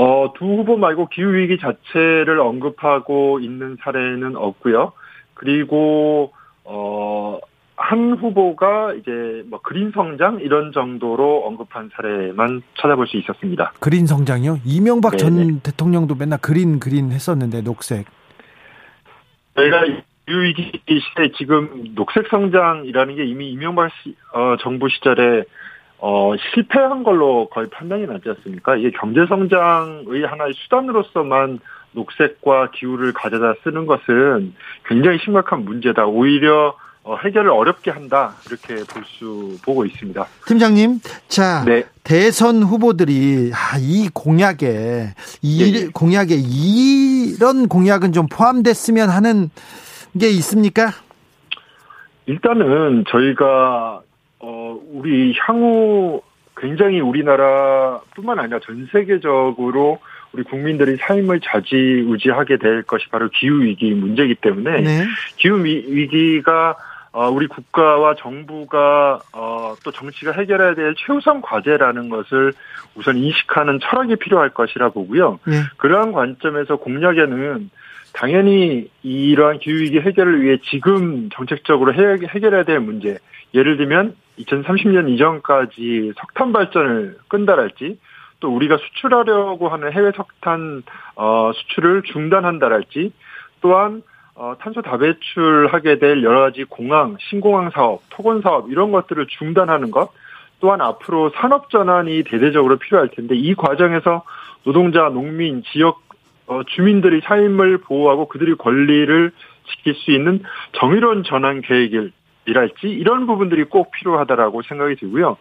어, 두 후보 말고 기후 위기 자체를 언급하고 있는 사례는 없고요. 그리고 어, 한 후보가 이제 뭐 그린 성장 이런 정도로 언급한 사례만 찾아볼 수 있었습니다. 그린 성장이요? 이명박 네네. 전 대통령도 맨날 그린 그린 했었는데 녹색. 저희가 기후위기 시대 지금 녹색 성장이라는 게 이미 이명박 시, 어, 정부 시절에 어, 실패한 걸로 거의 판단이 나지 않습니까? 이게 경제 성장의 하나의 수단으로서만 녹색과 기후를 가져다 쓰는 것은 굉장히 심각한 문제다. 오히려 어, 해결을 어렵게 한다 이렇게 볼 수 보고 있습니다. 팀장님, 자 네. 대선 후보들이 아, 이 공약에 이 네. 공약에 이런 공약은 좀 포함됐으면 하는 게 있습니까? 일단은 저희가 어, 우리 향후 굉장히 우리나라뿐만 아니라 전 세계적으로 우리 국민들이 삶을 좌지우지하게 될 것이 바로 기후 위기 문제이기 때문에 네. 기후 위기가 어, 우리 국가와 정부가 어, 또 정치가 해결해야 될 최우선 과제라는 것을 우선 인식하는 철학이 필요할 것이라 보고요. 네. 그러한 관점에서 공약에는 당연히 이러한 기후 위기 해결을 위해 지금 정책적으로 해, 해결해야 될 문제, 예를 들면 2030년 이전까지 석탄 발전을 끈다랄지, 또 우리가 수출하려고 하는 해외 석탄 어, 수출을 중단한다랄지, 또한 어, 탄소 다배출하게 될 여러 가지 공항, 신공항 사업, 토건 사업 이런 것들을 중단하는 것, 또한 앞으로 산업 전환이 대대적으로 필요할 텐데 이 과정에서 노동자, 농민, 지역 어, 주민들의 삶을 보호하고 그들의 권리를 지킬 수 있는 정의로운 전환 계획을 이랄지 이런 부분들이 꼭 필요하다라고 생각이 들고요.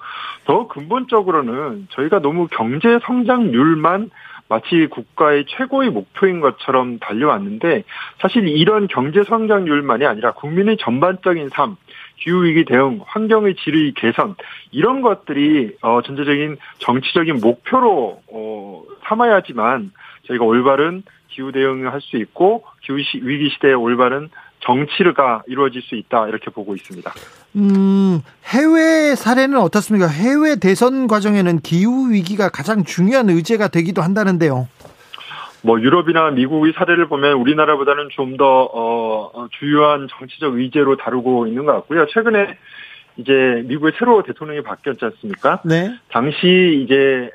더 근본적으로는 저희가 너무 경제 성장률만 마치 국가의 최고의 목표인 것처럼 달려왔는데 사실 이런 경제 성장률만이 아니라 국민의 전반적인 삶, 기후위기 대응, 환경의 질의 개선 이런 것들이 어 전체적인 정치적인 목표로 어 삼아야지만 저희가 올바른 기후 대응을 할 수 있고 기후 위기 시대에 올바른 정치가 이루어질 수 있다 이렇게 보고 있습니다. 음, 해외 사례는 어떻습니까? 해외 대선 과정에는 기후 위기가 가장 중요한 의제가 되기도 한다는데요. 뭐 유럽이나 미국의 사례를 보면 우리나라보다는 좀더 어, 어, 주요한 정치적 의제로 다루고 있는 것 같고요. 최근에 이제 미국의 새로 대통령이 바뀌었지 않습니까? 네. 당시 이제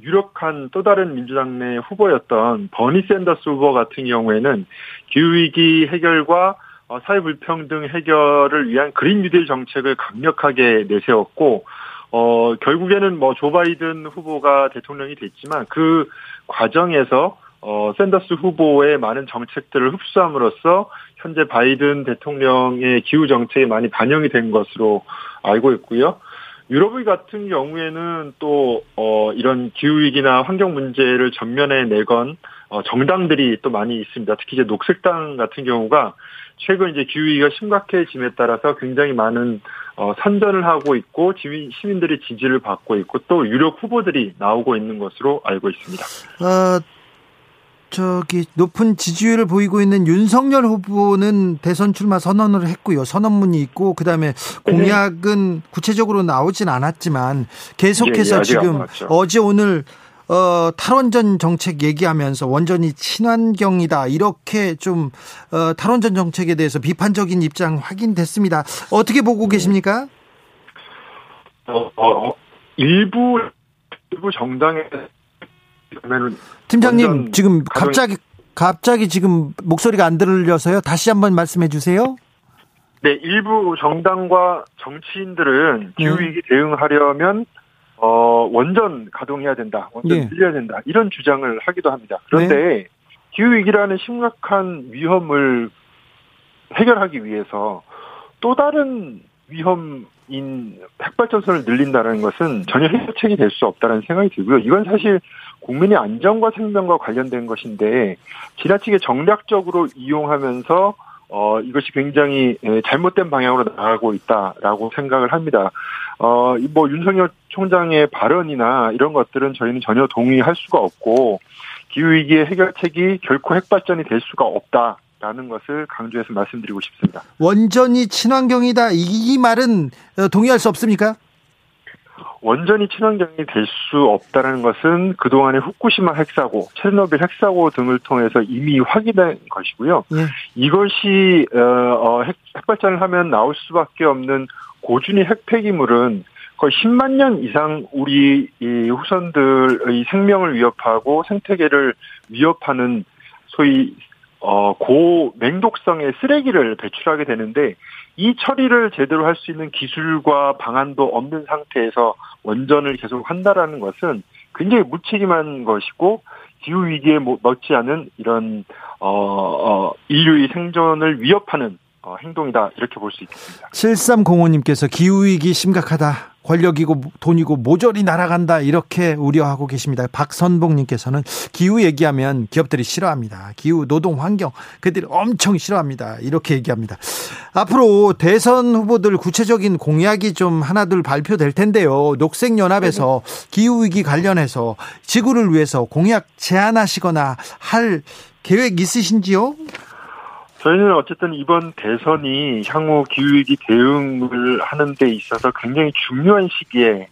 유력한 또 다른 민주당 내 후보였던 버니 샌더스 후보 같은 경우에는 기후위기 해결과 어, 사회 불평등 해결을 위한 그린 뉴딜 정책을 강력하게 내세웠고 어 결국에는 뭐 조 바이든 후보가 대통령이 됐지만 그 과정에서 어 샌더스 후보의 많은 정책들을 흡수함으로써 현재 바이든 대통령의 기후 정책이 많이 반영이 된 것으로 알고 있고요. 유럽의 같은 경우에는 또, 어, 이런 기후 위기나 환경 문제를 전면에 내건, 어, 정당들이 또 많이 있습니다. 특히 이제 녹색당 같은 경우가 최근 이제 기후 위기가 심각해짐에 따라서 굉장히 많은, 어, 선전을 하고 있고, 시민, 시민들의 지지를 받고 있고, 또 유력 후보들이 나오고 있는 것으로 알고 있습니다. 어, 저기 높은 지지율을 보이고 있는 윤석열 후보는 대선 출마 선언을 했고요. 선언문이 있고 그다음에 공약은 구체적으로 나오진 않았지만 계속해서 예, 예, 지금 어제 오늘 어, 탈원전 정책 얘기하면서 원전이 친환경이다 이렇게 좀 어, 탈원전 정책에 대해서 비판적인 입장 확인됐습니다. 어떻게 보고 계십니까? 어, 어, 어 일부 일부 정당에 팀장님 지금 갑자기 갑자기 지금 목소리가 안 들려서요. 다시 한번 말씀해 주세요. 네, 일부 정당과 정치인들은 기후 위기 네. 대응하려면 어 원전 가동해야 된다, 원전 네. 늘려야 된다 이런 주장을 하기도 합니다. 그런데 네. 기후 위기라는 심각한 위험을 해결하기 위해서 또 다른 위험인 핵발전소를 늘린다는 것은 전혀 해결책이 될 수 없다는 생각이 들고요. 이건 사실 국민의 안전과 생명과 관련된 것인데 지나치게 정략적으로 이용하면서 어, 이것이 굉장히 잘못된 방향으로 나가고 있다라고 생각을 합니다. 어, 뭐, 윤석열 총장의 발언이나 이런 것들은 저희는 전혀 동의할 수가 없고, 기후위기의 해결책이 결코 핵발전이 될 수가 없다. 라는 것을 강조해서 말씀드리고 싶습니다. 원전이 친환경이다. 이 말은 어, 동의할 수 없습니까? 원전이 친환경이 될 수 없다는 것은 그동안의 후쿠시마 핵사고, 체르노빌 핵사고 등을 통해서 이미 확인된 것이고요. 예. 이것이 어, 어, 핵, 핵발전을 하면 나올 수밖에 없는 고준위 핵폐기물은 거의 10만 년 이상 우리 이 후손들의 생명을 위협하고 생태계를 위협하는 소위 어, 고맹독성의 쓰레기를 배출하게 되는데 이 처리를 제대로 할 수 있는 기술과 방안도 없는 상태에서 원전을 계속 한다라는 것은 굉장히 무책임한 것이고 기후 위기에 못지않은 이런 어, 어 인류의 생존을 위협하는 어, 행동이다 이렇게 볼 수 있겠습니다. 7305님께서 기후 위기 심각하다. 권력이고 돈이고 모조리 날아간다 이렇게 우려하고 계십니다. 박선봉님께서는 기후 얘기하면 기업들이 싫어합니다. 기후 노동 환경 그들이 엄청 싫어합니다. 이렇게 얘기합니다. 앞으로 대선 후보들 구체적인 공약이 좀 하나둘 발표될 텐데요. 녹색연합에서 기후 위기 관련해서 지구를 위해서 공약 제안하시거나 할 계획 있으신지요? 저희는 어쨌든 이번 대선이 향후 기후위기 대응을 하는 데 있어서 굉장히 중요한 시기에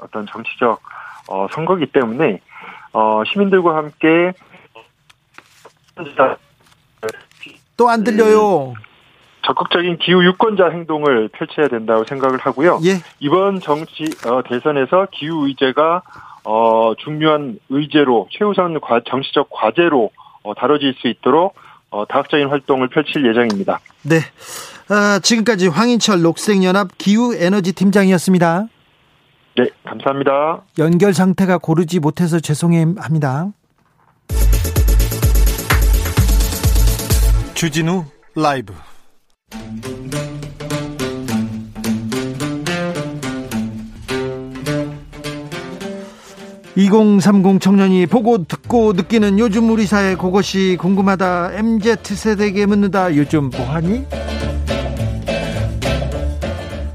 어떤 정치적 어, 선거기 때문에 어, 시민들과 함께 또 안 들려요. 음, 적극적인 기후 유권자 행동을 펼쳐야 된다고 생각을 하고요. 예. 이번 정치 어, 대선에서 기후 의제가 어, 중요한 의제로 최우선 과, 정치적 과제로 어, 다뤄질 수 있도록 어, 다각적인 활동을 펼칠 예정입니다. 네. 아, 지금까지 황인철 녹색연합 기후에너지 팀장이었습니다. 네, 감사합니다. 연결 상태가 고르지 못해서 죄송합니다. 주진우 라이브 2030 청년이 보고 듣고 느끼는 요즘 우리 사회 그것이 궁금하다. MZ세대에게 묻는다. 요즘 뭐하니?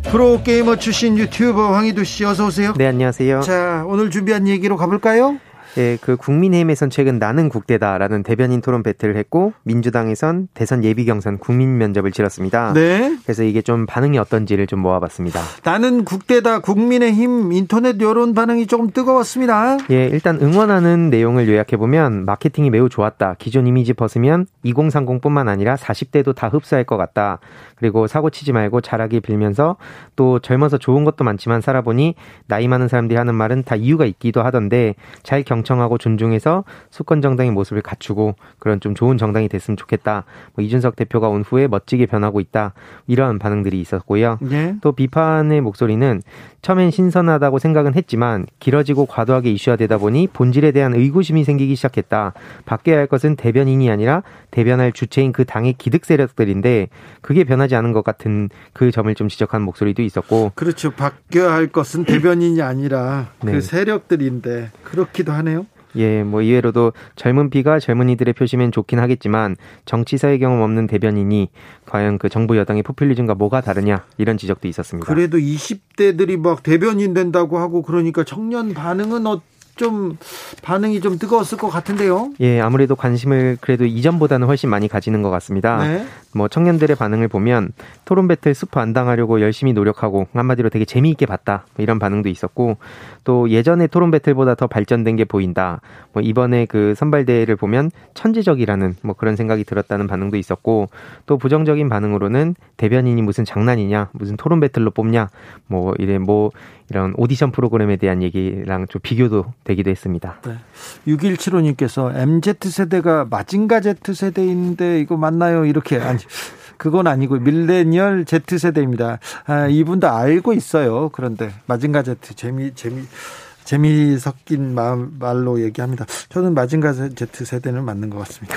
프로게이머 출신 유튜버 황희두 씨 어서 오세요. 네, 안녕하세요. 자, 오늘 준비한 얘기로 가볼까요? 예, 그 국민의힘에선 최근 나는 국대다라는 대변인 토론 배틀을 했고 민주당에선 대선 예비 경선 국민 면접을 치렀습니다. 네. 그래서 이게 좀 반응이 어떤지를 좀 모아봤습니다. 나는 국대다 국민의힘 인터넷 여론 반응이 조금 뜨거웠습니다. 예, 일단 응원하는 내용을 요약해 보면 마케팅이 매우 좋았다. 기존 이미지 벗으면 2030뿐만 아니라 40대도 다 흡수할 것 같다. 그리고 사고 치지 말고 잘하기 빌면서 또 젊어서 좋은 것도 많지만 살아보니 나이 많은 사람들이 하는 말은 다 이유가 있기도 하던데 잘 경 청하고 존중해서 수권 정당의 모습을 갖추고 그런 좀 좋은 정당이 됐으면 좋겠다. 뭐 이준석 대표가 온 후에 멋지게 변하고 있다. 이런 반응들이 있었고요. 네. 또 비판의 목소리는 처음엔 신선하다고 생각은 했지만 길어지고 과도하게 이슈화되다 보니 본질에 대한 의구심이 생기기 시작했다. 바뀌어야 할 것은 대변인이 아니라 대변할 주체인 그 당의 기득 세력들인데 그게 변하지 않은 것 같은 그 점을 좀 지적하는 목소리도 있었고 그렇죠. 바뀌어야 할 것은 대변인이 아니라 그 네. 세력들인데 그렇기도 하네요. 예, 뭐 이외로도 젊은 피가 젊은이들의 표시면 좋긴 하겠지만 정치사회 경험 없는 대변인이 과연 그 정부 여당의 포퓰리즘과 뭐가 다르냐 이런 지적도 있었습니다. 그래도 20대들이 막 대변인 된다고 하고 그러니까 청년 반응은 어, 좀 반응이 좀 뜨거웠을 것 같은데요. 예, 아무래도 관심을 그래도 이전보다는 훨씬 많이 가지는 것 같습니다. 네. 뭐 청년들의 반응을 보면 토론 배틀 수프 안 당하려고 열심히 노력하고 한마디로 되게 재미있게 봤다 뭐 이런 반응도 있었고 또 예전에 토론 배틀보다 더 발전된 게 보인다. 뭐 이번에 그 선발 대회를 보면 천재적이라는 뭐 그런 생각이 들었다는 반응도 있었고 또 부정적인 반응으로는 대변인이 무슨 장난이냐, 무슨 토론 배틀로 뽑냐, 뭐 이래 뭐 이런 오디션 프로그램에 대한 얘기랑 좀 비교도 되기도 했습니다. 네. 6175님께서 MZ세대가 마징가 Z세대인데 이거 맞나요? 이렇게 아니 그건 아니고 밀레니얼 Z세대입니다. 아, 이분 도 알고 있어요. 그런데 마징가 Z 재미 재미 재미 섞인 말로 얘기합니다. 저는 마징가 Z 세대는 맞는 것 같습니다.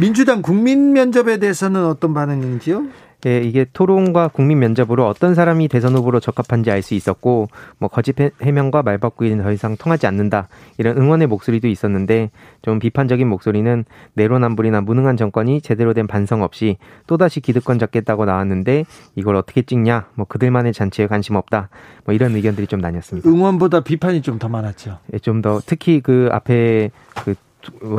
민주당 국민 면접에 대해서는 어떤 반응인지요? 예, 이게 토론과 국민 면접으로 어떤 사람이 대선 후보로 적합한지 알 수 있었고 뭐 거짓 해명과 말바꾸기는 더 이상 통하지 않는다 이런 응원의 목소리도 있었는데 좀 비판적인 목소리는 내로남불이나 무능한 정권이 제대로 된 반성 없이 또다시 기득권 잡겠다고 나왔는데 이걸 어떻게 찍냐 뭐 그들만의 잔치에 관심 없다 뭐 이런 의견들이 좀 나뉘었습니다. 응원보다 비판이 좀 더 많았죠. 예, 좀 더 특히 그 앞에 그뭐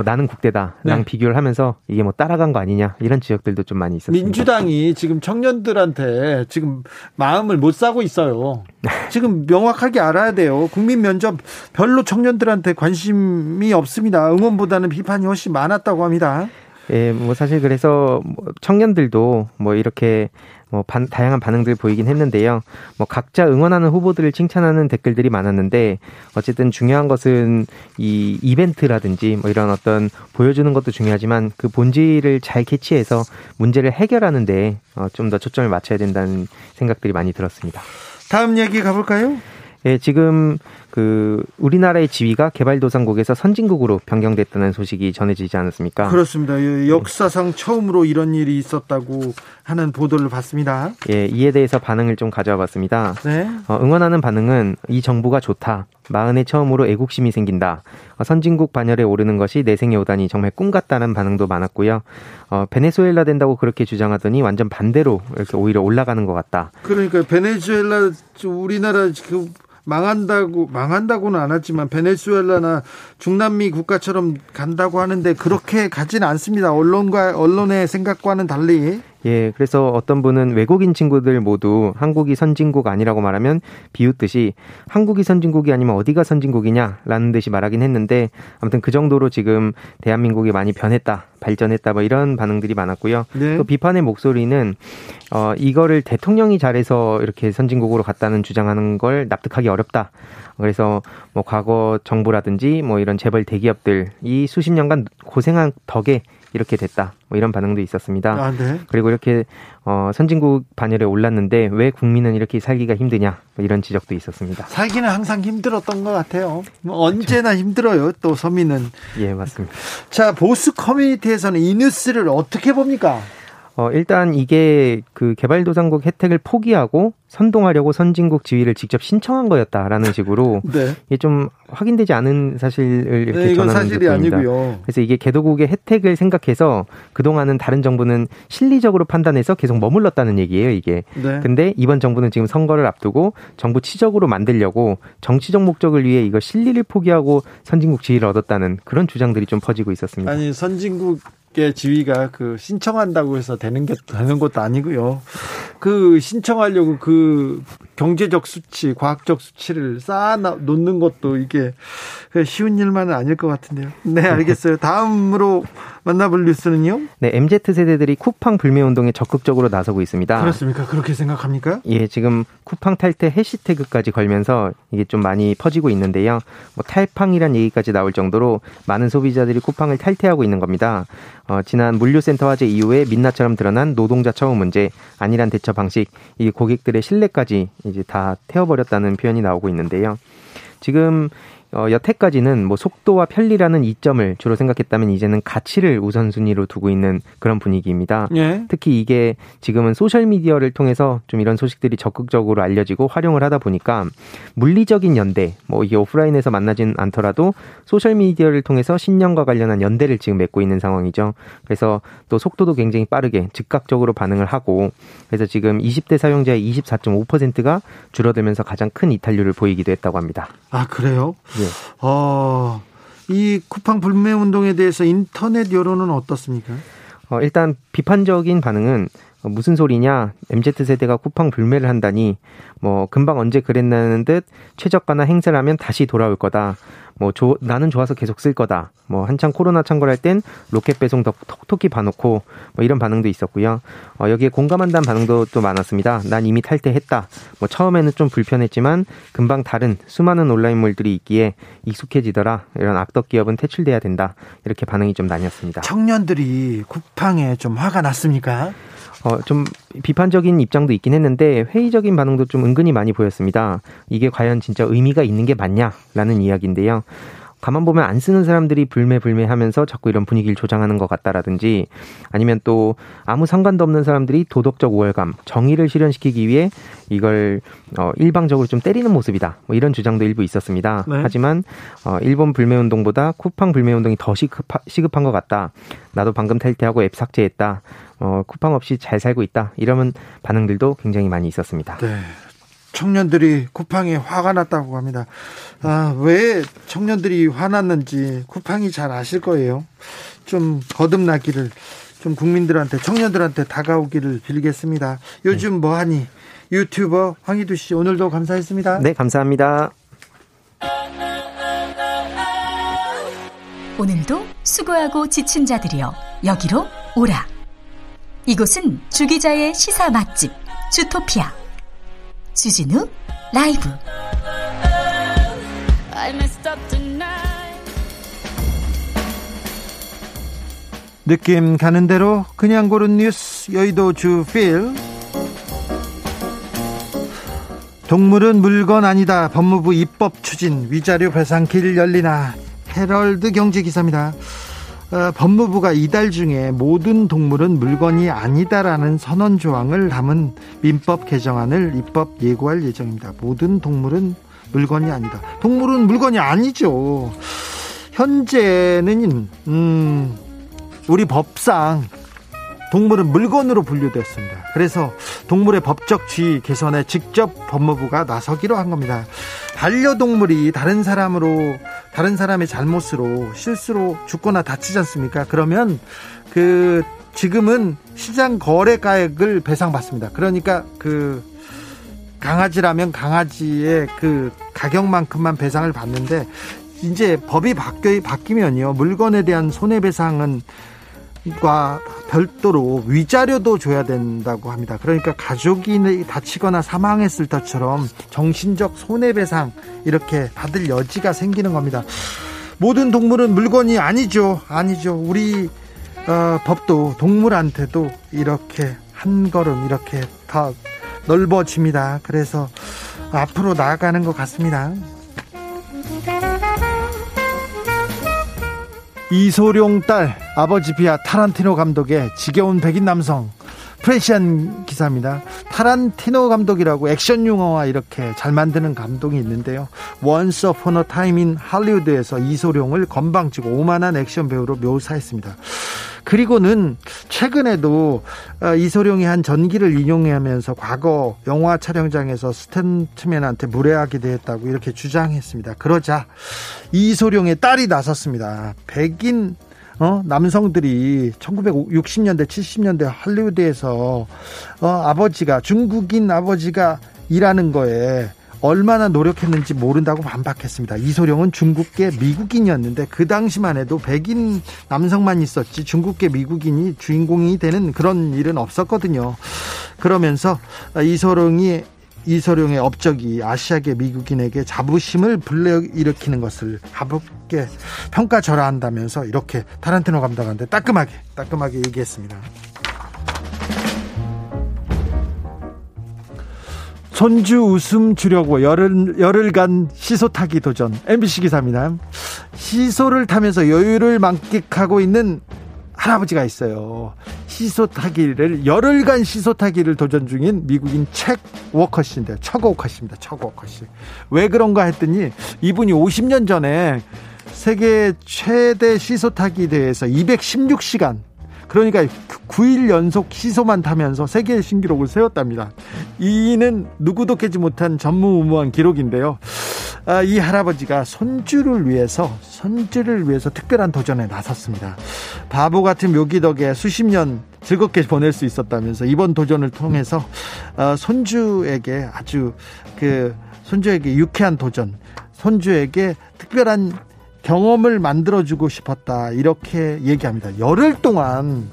나는 국대다 랑 네. 비교를 하면서 이게 뭐 따라간 거 아니냐 이런 지적들도 좀 많이 있었습니다. 민주당이 지금 청년들한테 지금 마음을 못 사고 있어요. <laughs> 지금 명확하게 알아야 돼요. 국민 면접 별로 청년들한테 관심이 없습니다. 응원보다는 비판이 훨씬 많았다고 합니다. 예, 뭐 사실 그래서 뭐 청년들도 뭐 이렇게 뭐 반, 다양한 반응들 보이긴 했는데요. 뭐 각자 응원하는 후보들을 칭찬하는 댓글들이 많았는데 어쨌든 중요한 것은 이 이벤트라든지 뭐 이런 어떤 보여주는 것도 중요하지만 그 본질을 잘 캐치해서 문제를 해결하는데 어, 좀 더 초점을 맞춰야 된다는 생각들이 많이 들었습니다. 다음 얘기 가볼까요? 예, 지금 그 우리나라의 지위가 개발도상국에서 선진국으로 변경됐다는 소식이 전해지지 않았습니까? 그렇습니다. 예, 역사상 처음으로 이런 일이 있었다고 하는 보도를 봤습니다. 예, 이에 대해서 반응을 좀 가져와 봤습니다. 네. 어, 응원하는 반응은 이 정부가 좋다. 마흔에 처음으로 애국심이 생긴다. 어, 선진국 반열에 오르는 것이 내 생에 오다니 정말 꿈 같다는 반응도 많았고요. 어, 베네수엘라 된다고 그렇게 주장하더니 완전 반대로 이렇게 오히려 올라가는 것 같다. 그러니까 베네수엘라 우리나라 그 망한다고 망한다고는 안 하지만 베네수엘라나 중남미 국가처럼 간다고 하는데 그렇게 가지는 않습니다. 언론과 언론의 생각과는 달리. 예, 그래서 어떤 분은 외국인 친구들 모두 한국이 선진국 아니라고 말하면 비웃듯이 한국이 선진국이 아니면 어디가 선진국이냐라는 듯이 말하긴 했는데 아무튼 그 정도로 지금 대한민국이 많이 변했다, 발전했다 뭐 이런 반응들이 많았고요. 네. 또 비판의 목소리는 어 이거를 대통령이 잘해서 이렇게 선진국으로 갔다는 주장하는 걸 납득하기 어렵다. 그래서 뭐 과거 정부라든지 뭐 이런 재벌 대기업들이 수십 년간 고생한 덕에 이렇게 됐다. 뭐 이런 반응도 있었습니다. 아, 네. 그리고 이렇게 어, 선진국 반열에 올랐는데 왜 국민은 이렇게 살기가 힘드냐 뭐 이런 지적도 있었습니다. 살기는 항상 힘들었던 것 같아요. 뭐 언제나 힘들어요. 또 서민은. 예 맞습니다. 자 보수 커뮤니티에서는 이 뉴스를 어떻게 봅니까? 어, 일단 이게 그 개발도상국 혜택을 포기하고 선동하려고 선진국 지위를 직접 신청한 거였다라는 식으로 <laughs> 네. 이게 좀 확인되지 않은 사실을 이렇게 네, 전하는. 아니고요. 그래서 이게 개도국의 혜택을 생각해서 그동안은 다른 정부는 실리적으로 판단해서 계속 머물렀다는 얘기예요, 이게. 네. 근데 이번 정부는 지금 선거를 앞두고 정부 치적으로 만들려고 정치적 목적을 위해 이거 실리를 포기하고 선진국 지위를 얻었다는 그런 주장들이 좀 퍼지고 있었습니다. 아니, 선진국 의 지위가 그 신청한다고 해서 되는 게 되는 것도 아니고요. 그 신청하려고 그 경제적 수치, 과학적 수치를 쌓아 놓는 것도 이게 쉬운 일만은 아닐 것 같은데요. 네, 알겠어요. 다음으로 만나볼 뉴스는요? 네, MZ 세대들이 쿠팡 불매 운동에 적극적으로 나서고 있습니다. 그렇습니까? 그렇게 생각합니까? 예, 지금 쿠팡 탈퇴 해시태그까지 걸면서 이게 좀 많이 퍼지고 있는데요. 뭐 탈팡이란 얘기까지 나올 정도로 많은 소비자들이 쿠팡을 탈퇴하고 있는 겁니다. 어, 지난 물류센터 화재 이후에 민낯처럼 드러난 노동자 처우 문제, 안일한 대처 방식, 이 고객들의 신뢰까지 이제 다 태워버렸다는 표현이 나오고 있는데요. 지금 어, 여태까지는 뭐 속도와 편리라는 이점을 주로 생각했다면 이제는 가치를 우선순위로 두고 있는 그런 분위기입니다. 예. 특히 이게 지금은 소셜 미디어를 통해서 좀 이런 소식들이 적극적으로 알려지고 활용을 하다 보니까 물리적인 연대, 뭐 이게 오프라인에서 만나진 않더라도 소셜 미디어를 통해서 신념과 관련한 연대를 지금 맺고 있는 상황이죠. 그래서 또 속도도 굉장히 빠르게 즉각적으로 반응을 하고 그래서 지금 20대 사용자의 24.5%가 줄어들면서 가장 큰 이탈률을 보이기도 했다고 합니다. 아, 그래요? 예. 어, 이 쿠팡 불매 운동에 대해서 인터넷 여론은 어떻습니까? 어, 일단 비판적인 반응은 무슨 소리냐? MZ 세대가 쿠팡 불매를 한다니 뭐 금방 언제 그랬나는 듯 최저가나 하면 다시 돌아올 거다. 뭐 조, 나는 좋아서 계속 쓸 거다. 뭐 한창 코로나 창궐할 땐 로켓 배송 더 톡톡히 봐놓고 뭐 이런 반응도 있었고요. 어, 여기에 공감한다는 반응도 또 많았습니다. 난 이미 탈퇴했다. 뭐 처음에는 좀 불편했지만 금방 다른 수많은 온라인몰들이 있기에 익숙해지더라. 이런 악덕 기업은 퇴출돼야 된다. 이렇게 반응이 좀 나뉘었습니다. 청년들이 쿠팡에 좀 화가 났습니까? 어, 좀 비판적인 입장도 있긴 했는데 회의적인 반응도 좀 은근히 많이 보였습니다. 이게 과연 진짜 의미가 있는 게 맞냐라는 이야기인데요. 가만 보면 안 쓰는 사람들이 불매불매 하면서 자꾸 이런 분위기를 조장하는 것 같다라든지 아니면 또 아무 상관도 없는 사람들이 도덕적 우월감, 정의를 실현시키기 위해 이걸 어, 일방적으로 좀 때리는 모습이다. 뭐 이런 주장도 일부 있었습니다. 네. 하지만 어, 일본 불매운동보다 쿠팡 불매운동이 더 시급하, 시급한 것 같다. 나도 방금 탈퇴하고 앱 삭제했다. 어, 쿠팡 없이 잘 살고 있다. 이런 반응들도 굉장히 많이 있었습니다. 네. 청년들이 쿠팡에 화가 났다고 합니다. 아, 왜 청년들이 화났는지 쿠팡이 잘 아실 거예요. 좀 거듭나기를 좀 국민들한테 청년들한테 다가오기를 빌겠습니다. 요즘 뭐 하니? 유튜버 황희두 씨 오늘도 감사했습니다. 네, 감사합니다. 오늘도 수고하고 지친 자들이여 여기로 오라. 이곳은 주기자의 시사 맛집 주토피아. 주진우 라이브. 느낌 가는 대로 그냥 고른 뉴스 여의도 주필. 동물은 물건 아니다. 법무부 입법 추진 위자료 배상 길 열리나. 헤럴드 경제 기사입니다. 어, 법무부가 이달 중에 모든 동물은 물건이 아니다라는 선언 조항을 담은 민법 개정안을 입법 예고할 예정입니다. 모든 동물은 물건이 아니다. 동물은 물건이 아니죠. 현재는 음, 우리 법상 동물은 물건으로 분류됐습니다. 그래서 동물의 법적 지위 개선에 직접 법무부가 나서기로 한 겁니다. 반려동물이 다른 사람으로 다른 사람의 잘못으로 실수로 죽거나 다치지 않습니까? 그러면 그 지금은 시장 거래가액을 배상받습니다. 그러니까 그 강아지라면 강아지의 그 가격만큼만 배상을 받는데 이제 법이 바뀌, 바뀌면요 물건에 대한 손해배상은 과 별도로 위자료도 줘야 된다고 합니다. 그러니까 가족이 다치거나 사망했을 때처럼 정신적 손해배상 이렇게 받을 여지가 생기는 겁니다. 모든 동물은 물건이 아니죠. 아니죠. 우리 어, 법도 동물한테도 이렇게 한 걸음 이렇게 더 넓어집니다. 그래서 앞으로 나아가는 것 같습니다. 이소룡 딸 아버지 비하 타란티노 감독의 지겨운 백인 남성 프레시안 기사입니다. 타란티노 감독이라고 액션 영화와 이렇게 잘 만드는 감독이 있는데요. Once Upon a Time in Hollywood에서 이소룡을 건방지고 오만한 액션 배우로 묘사했습니다. 그리고는 최근에도 어, 이소룡이 한 전기를 인용하면서 과거 영화 촬영장에서 스턴트맨한테 무례하게 대했다고 이렇게 주장했습니다. 그러자 이소룡의 딸이 나섰습니다. 백인 어, 남성들이 1960년대, 70년대 할리우드에서 어, 아버지가 중국인 아버지가 일하는 거에 얼마나 노력했는지 모른다고 반박했습니다. 이소룡은 중국계 미국인이었는데 그 당시만 해도 백인 남성만 있었지 중국계 미국인이 주인공이 되는 그런 일은 없었거든요. 그러면서 이소룡이 이소룡의 업적이 아시아계 미국인에게 자부심을 불러일으키는 것을 가볍게 평가절하한다면서 이렇게 타란티노 감독한테 따끔하게 따끔하게 얘기했습니다. 손주 웃음 주려고 열흘, 열흘간 시소 타기 도전. MBC 기사입니다. 시소를 타면서 여유를 만끽하고 있는 할아버지가 있어요. 시소 타기를, 열흘간 시소 타기를 도전 중인 미국인 책 워커 씨인데, 척 워커 씨입니다. 척 워커 씨. 왜 그런가 했더니 이분이 50년 전에 세계 최대 시소 타기 대회에서 216시간 그러니까 9일 연속 시소만 타면서 세계 신기록을 세웠답니다. 이는 누구도 깨지 못한 전무후무한 기록인데요. 아, 이 할아버지가 손주를 위해서 손주를 위해서 특별한 도전에 나섰습니다. 바보 같은 묘기 덕에 수십 년 즐겁게 보낼 수 있었다면서 이번 도전을 통해서 어, 손주에게 아주 그 손주에게 유쾌한 도전, 손주에게 특별한 경험을 만들어주고 싶었다 이렇게 얘기합니다. 열흘 동안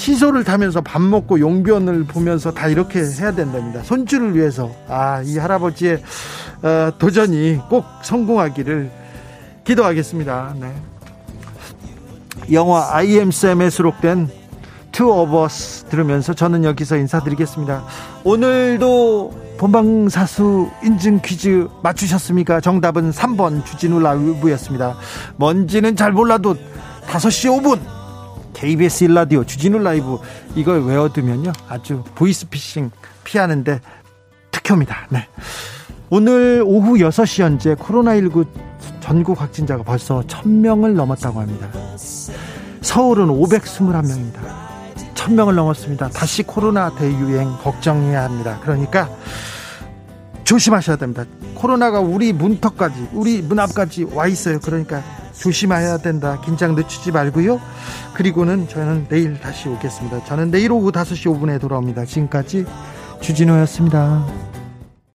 시소를 타면서 밥 먹고 용변을 보면서 다 이렇게 해야 된답니다. 손주를 위해서 아 이 할아버지의 어, 도전이 꼭 성공하기를 기도하겠습니다. 네. 영화 I am Sam에 수록된 Two of Us 들으면서 저는 여기서 인사드리겠습니다. 오늘도 본방사수 인증 퀴즈 맞추셨습니까? 정답은 3번 주진우 라이브였습니다. 뭔지는 잘 몰라도 5시 5분 KBS 일라디오 주진우 라이브 이걸 외워두면요 아주 보이스피싱 피하는데 특효입니다. 네. 오늘 오후 6시 현재 코로나19 전국 확진자가 벌써 1000명을 넘었다고 합니다. 서울은 521명입니다. 1000명을 넘었습니다. 다시 코로나 대유행 걱정해야 합니다. 그러니까 조심하셔야 됩니다. 코로나가 우리 문턱까지, 우리 문 앞까지 와 있어요. 그러니까 조심해야 된다. 긴장 늦추지 말고요. 그리고는 저는 내일 다시 오겠습니다. 저는 내일 오후 5시 5분에 돌아옵니다. 지금까지 주진호였습니다.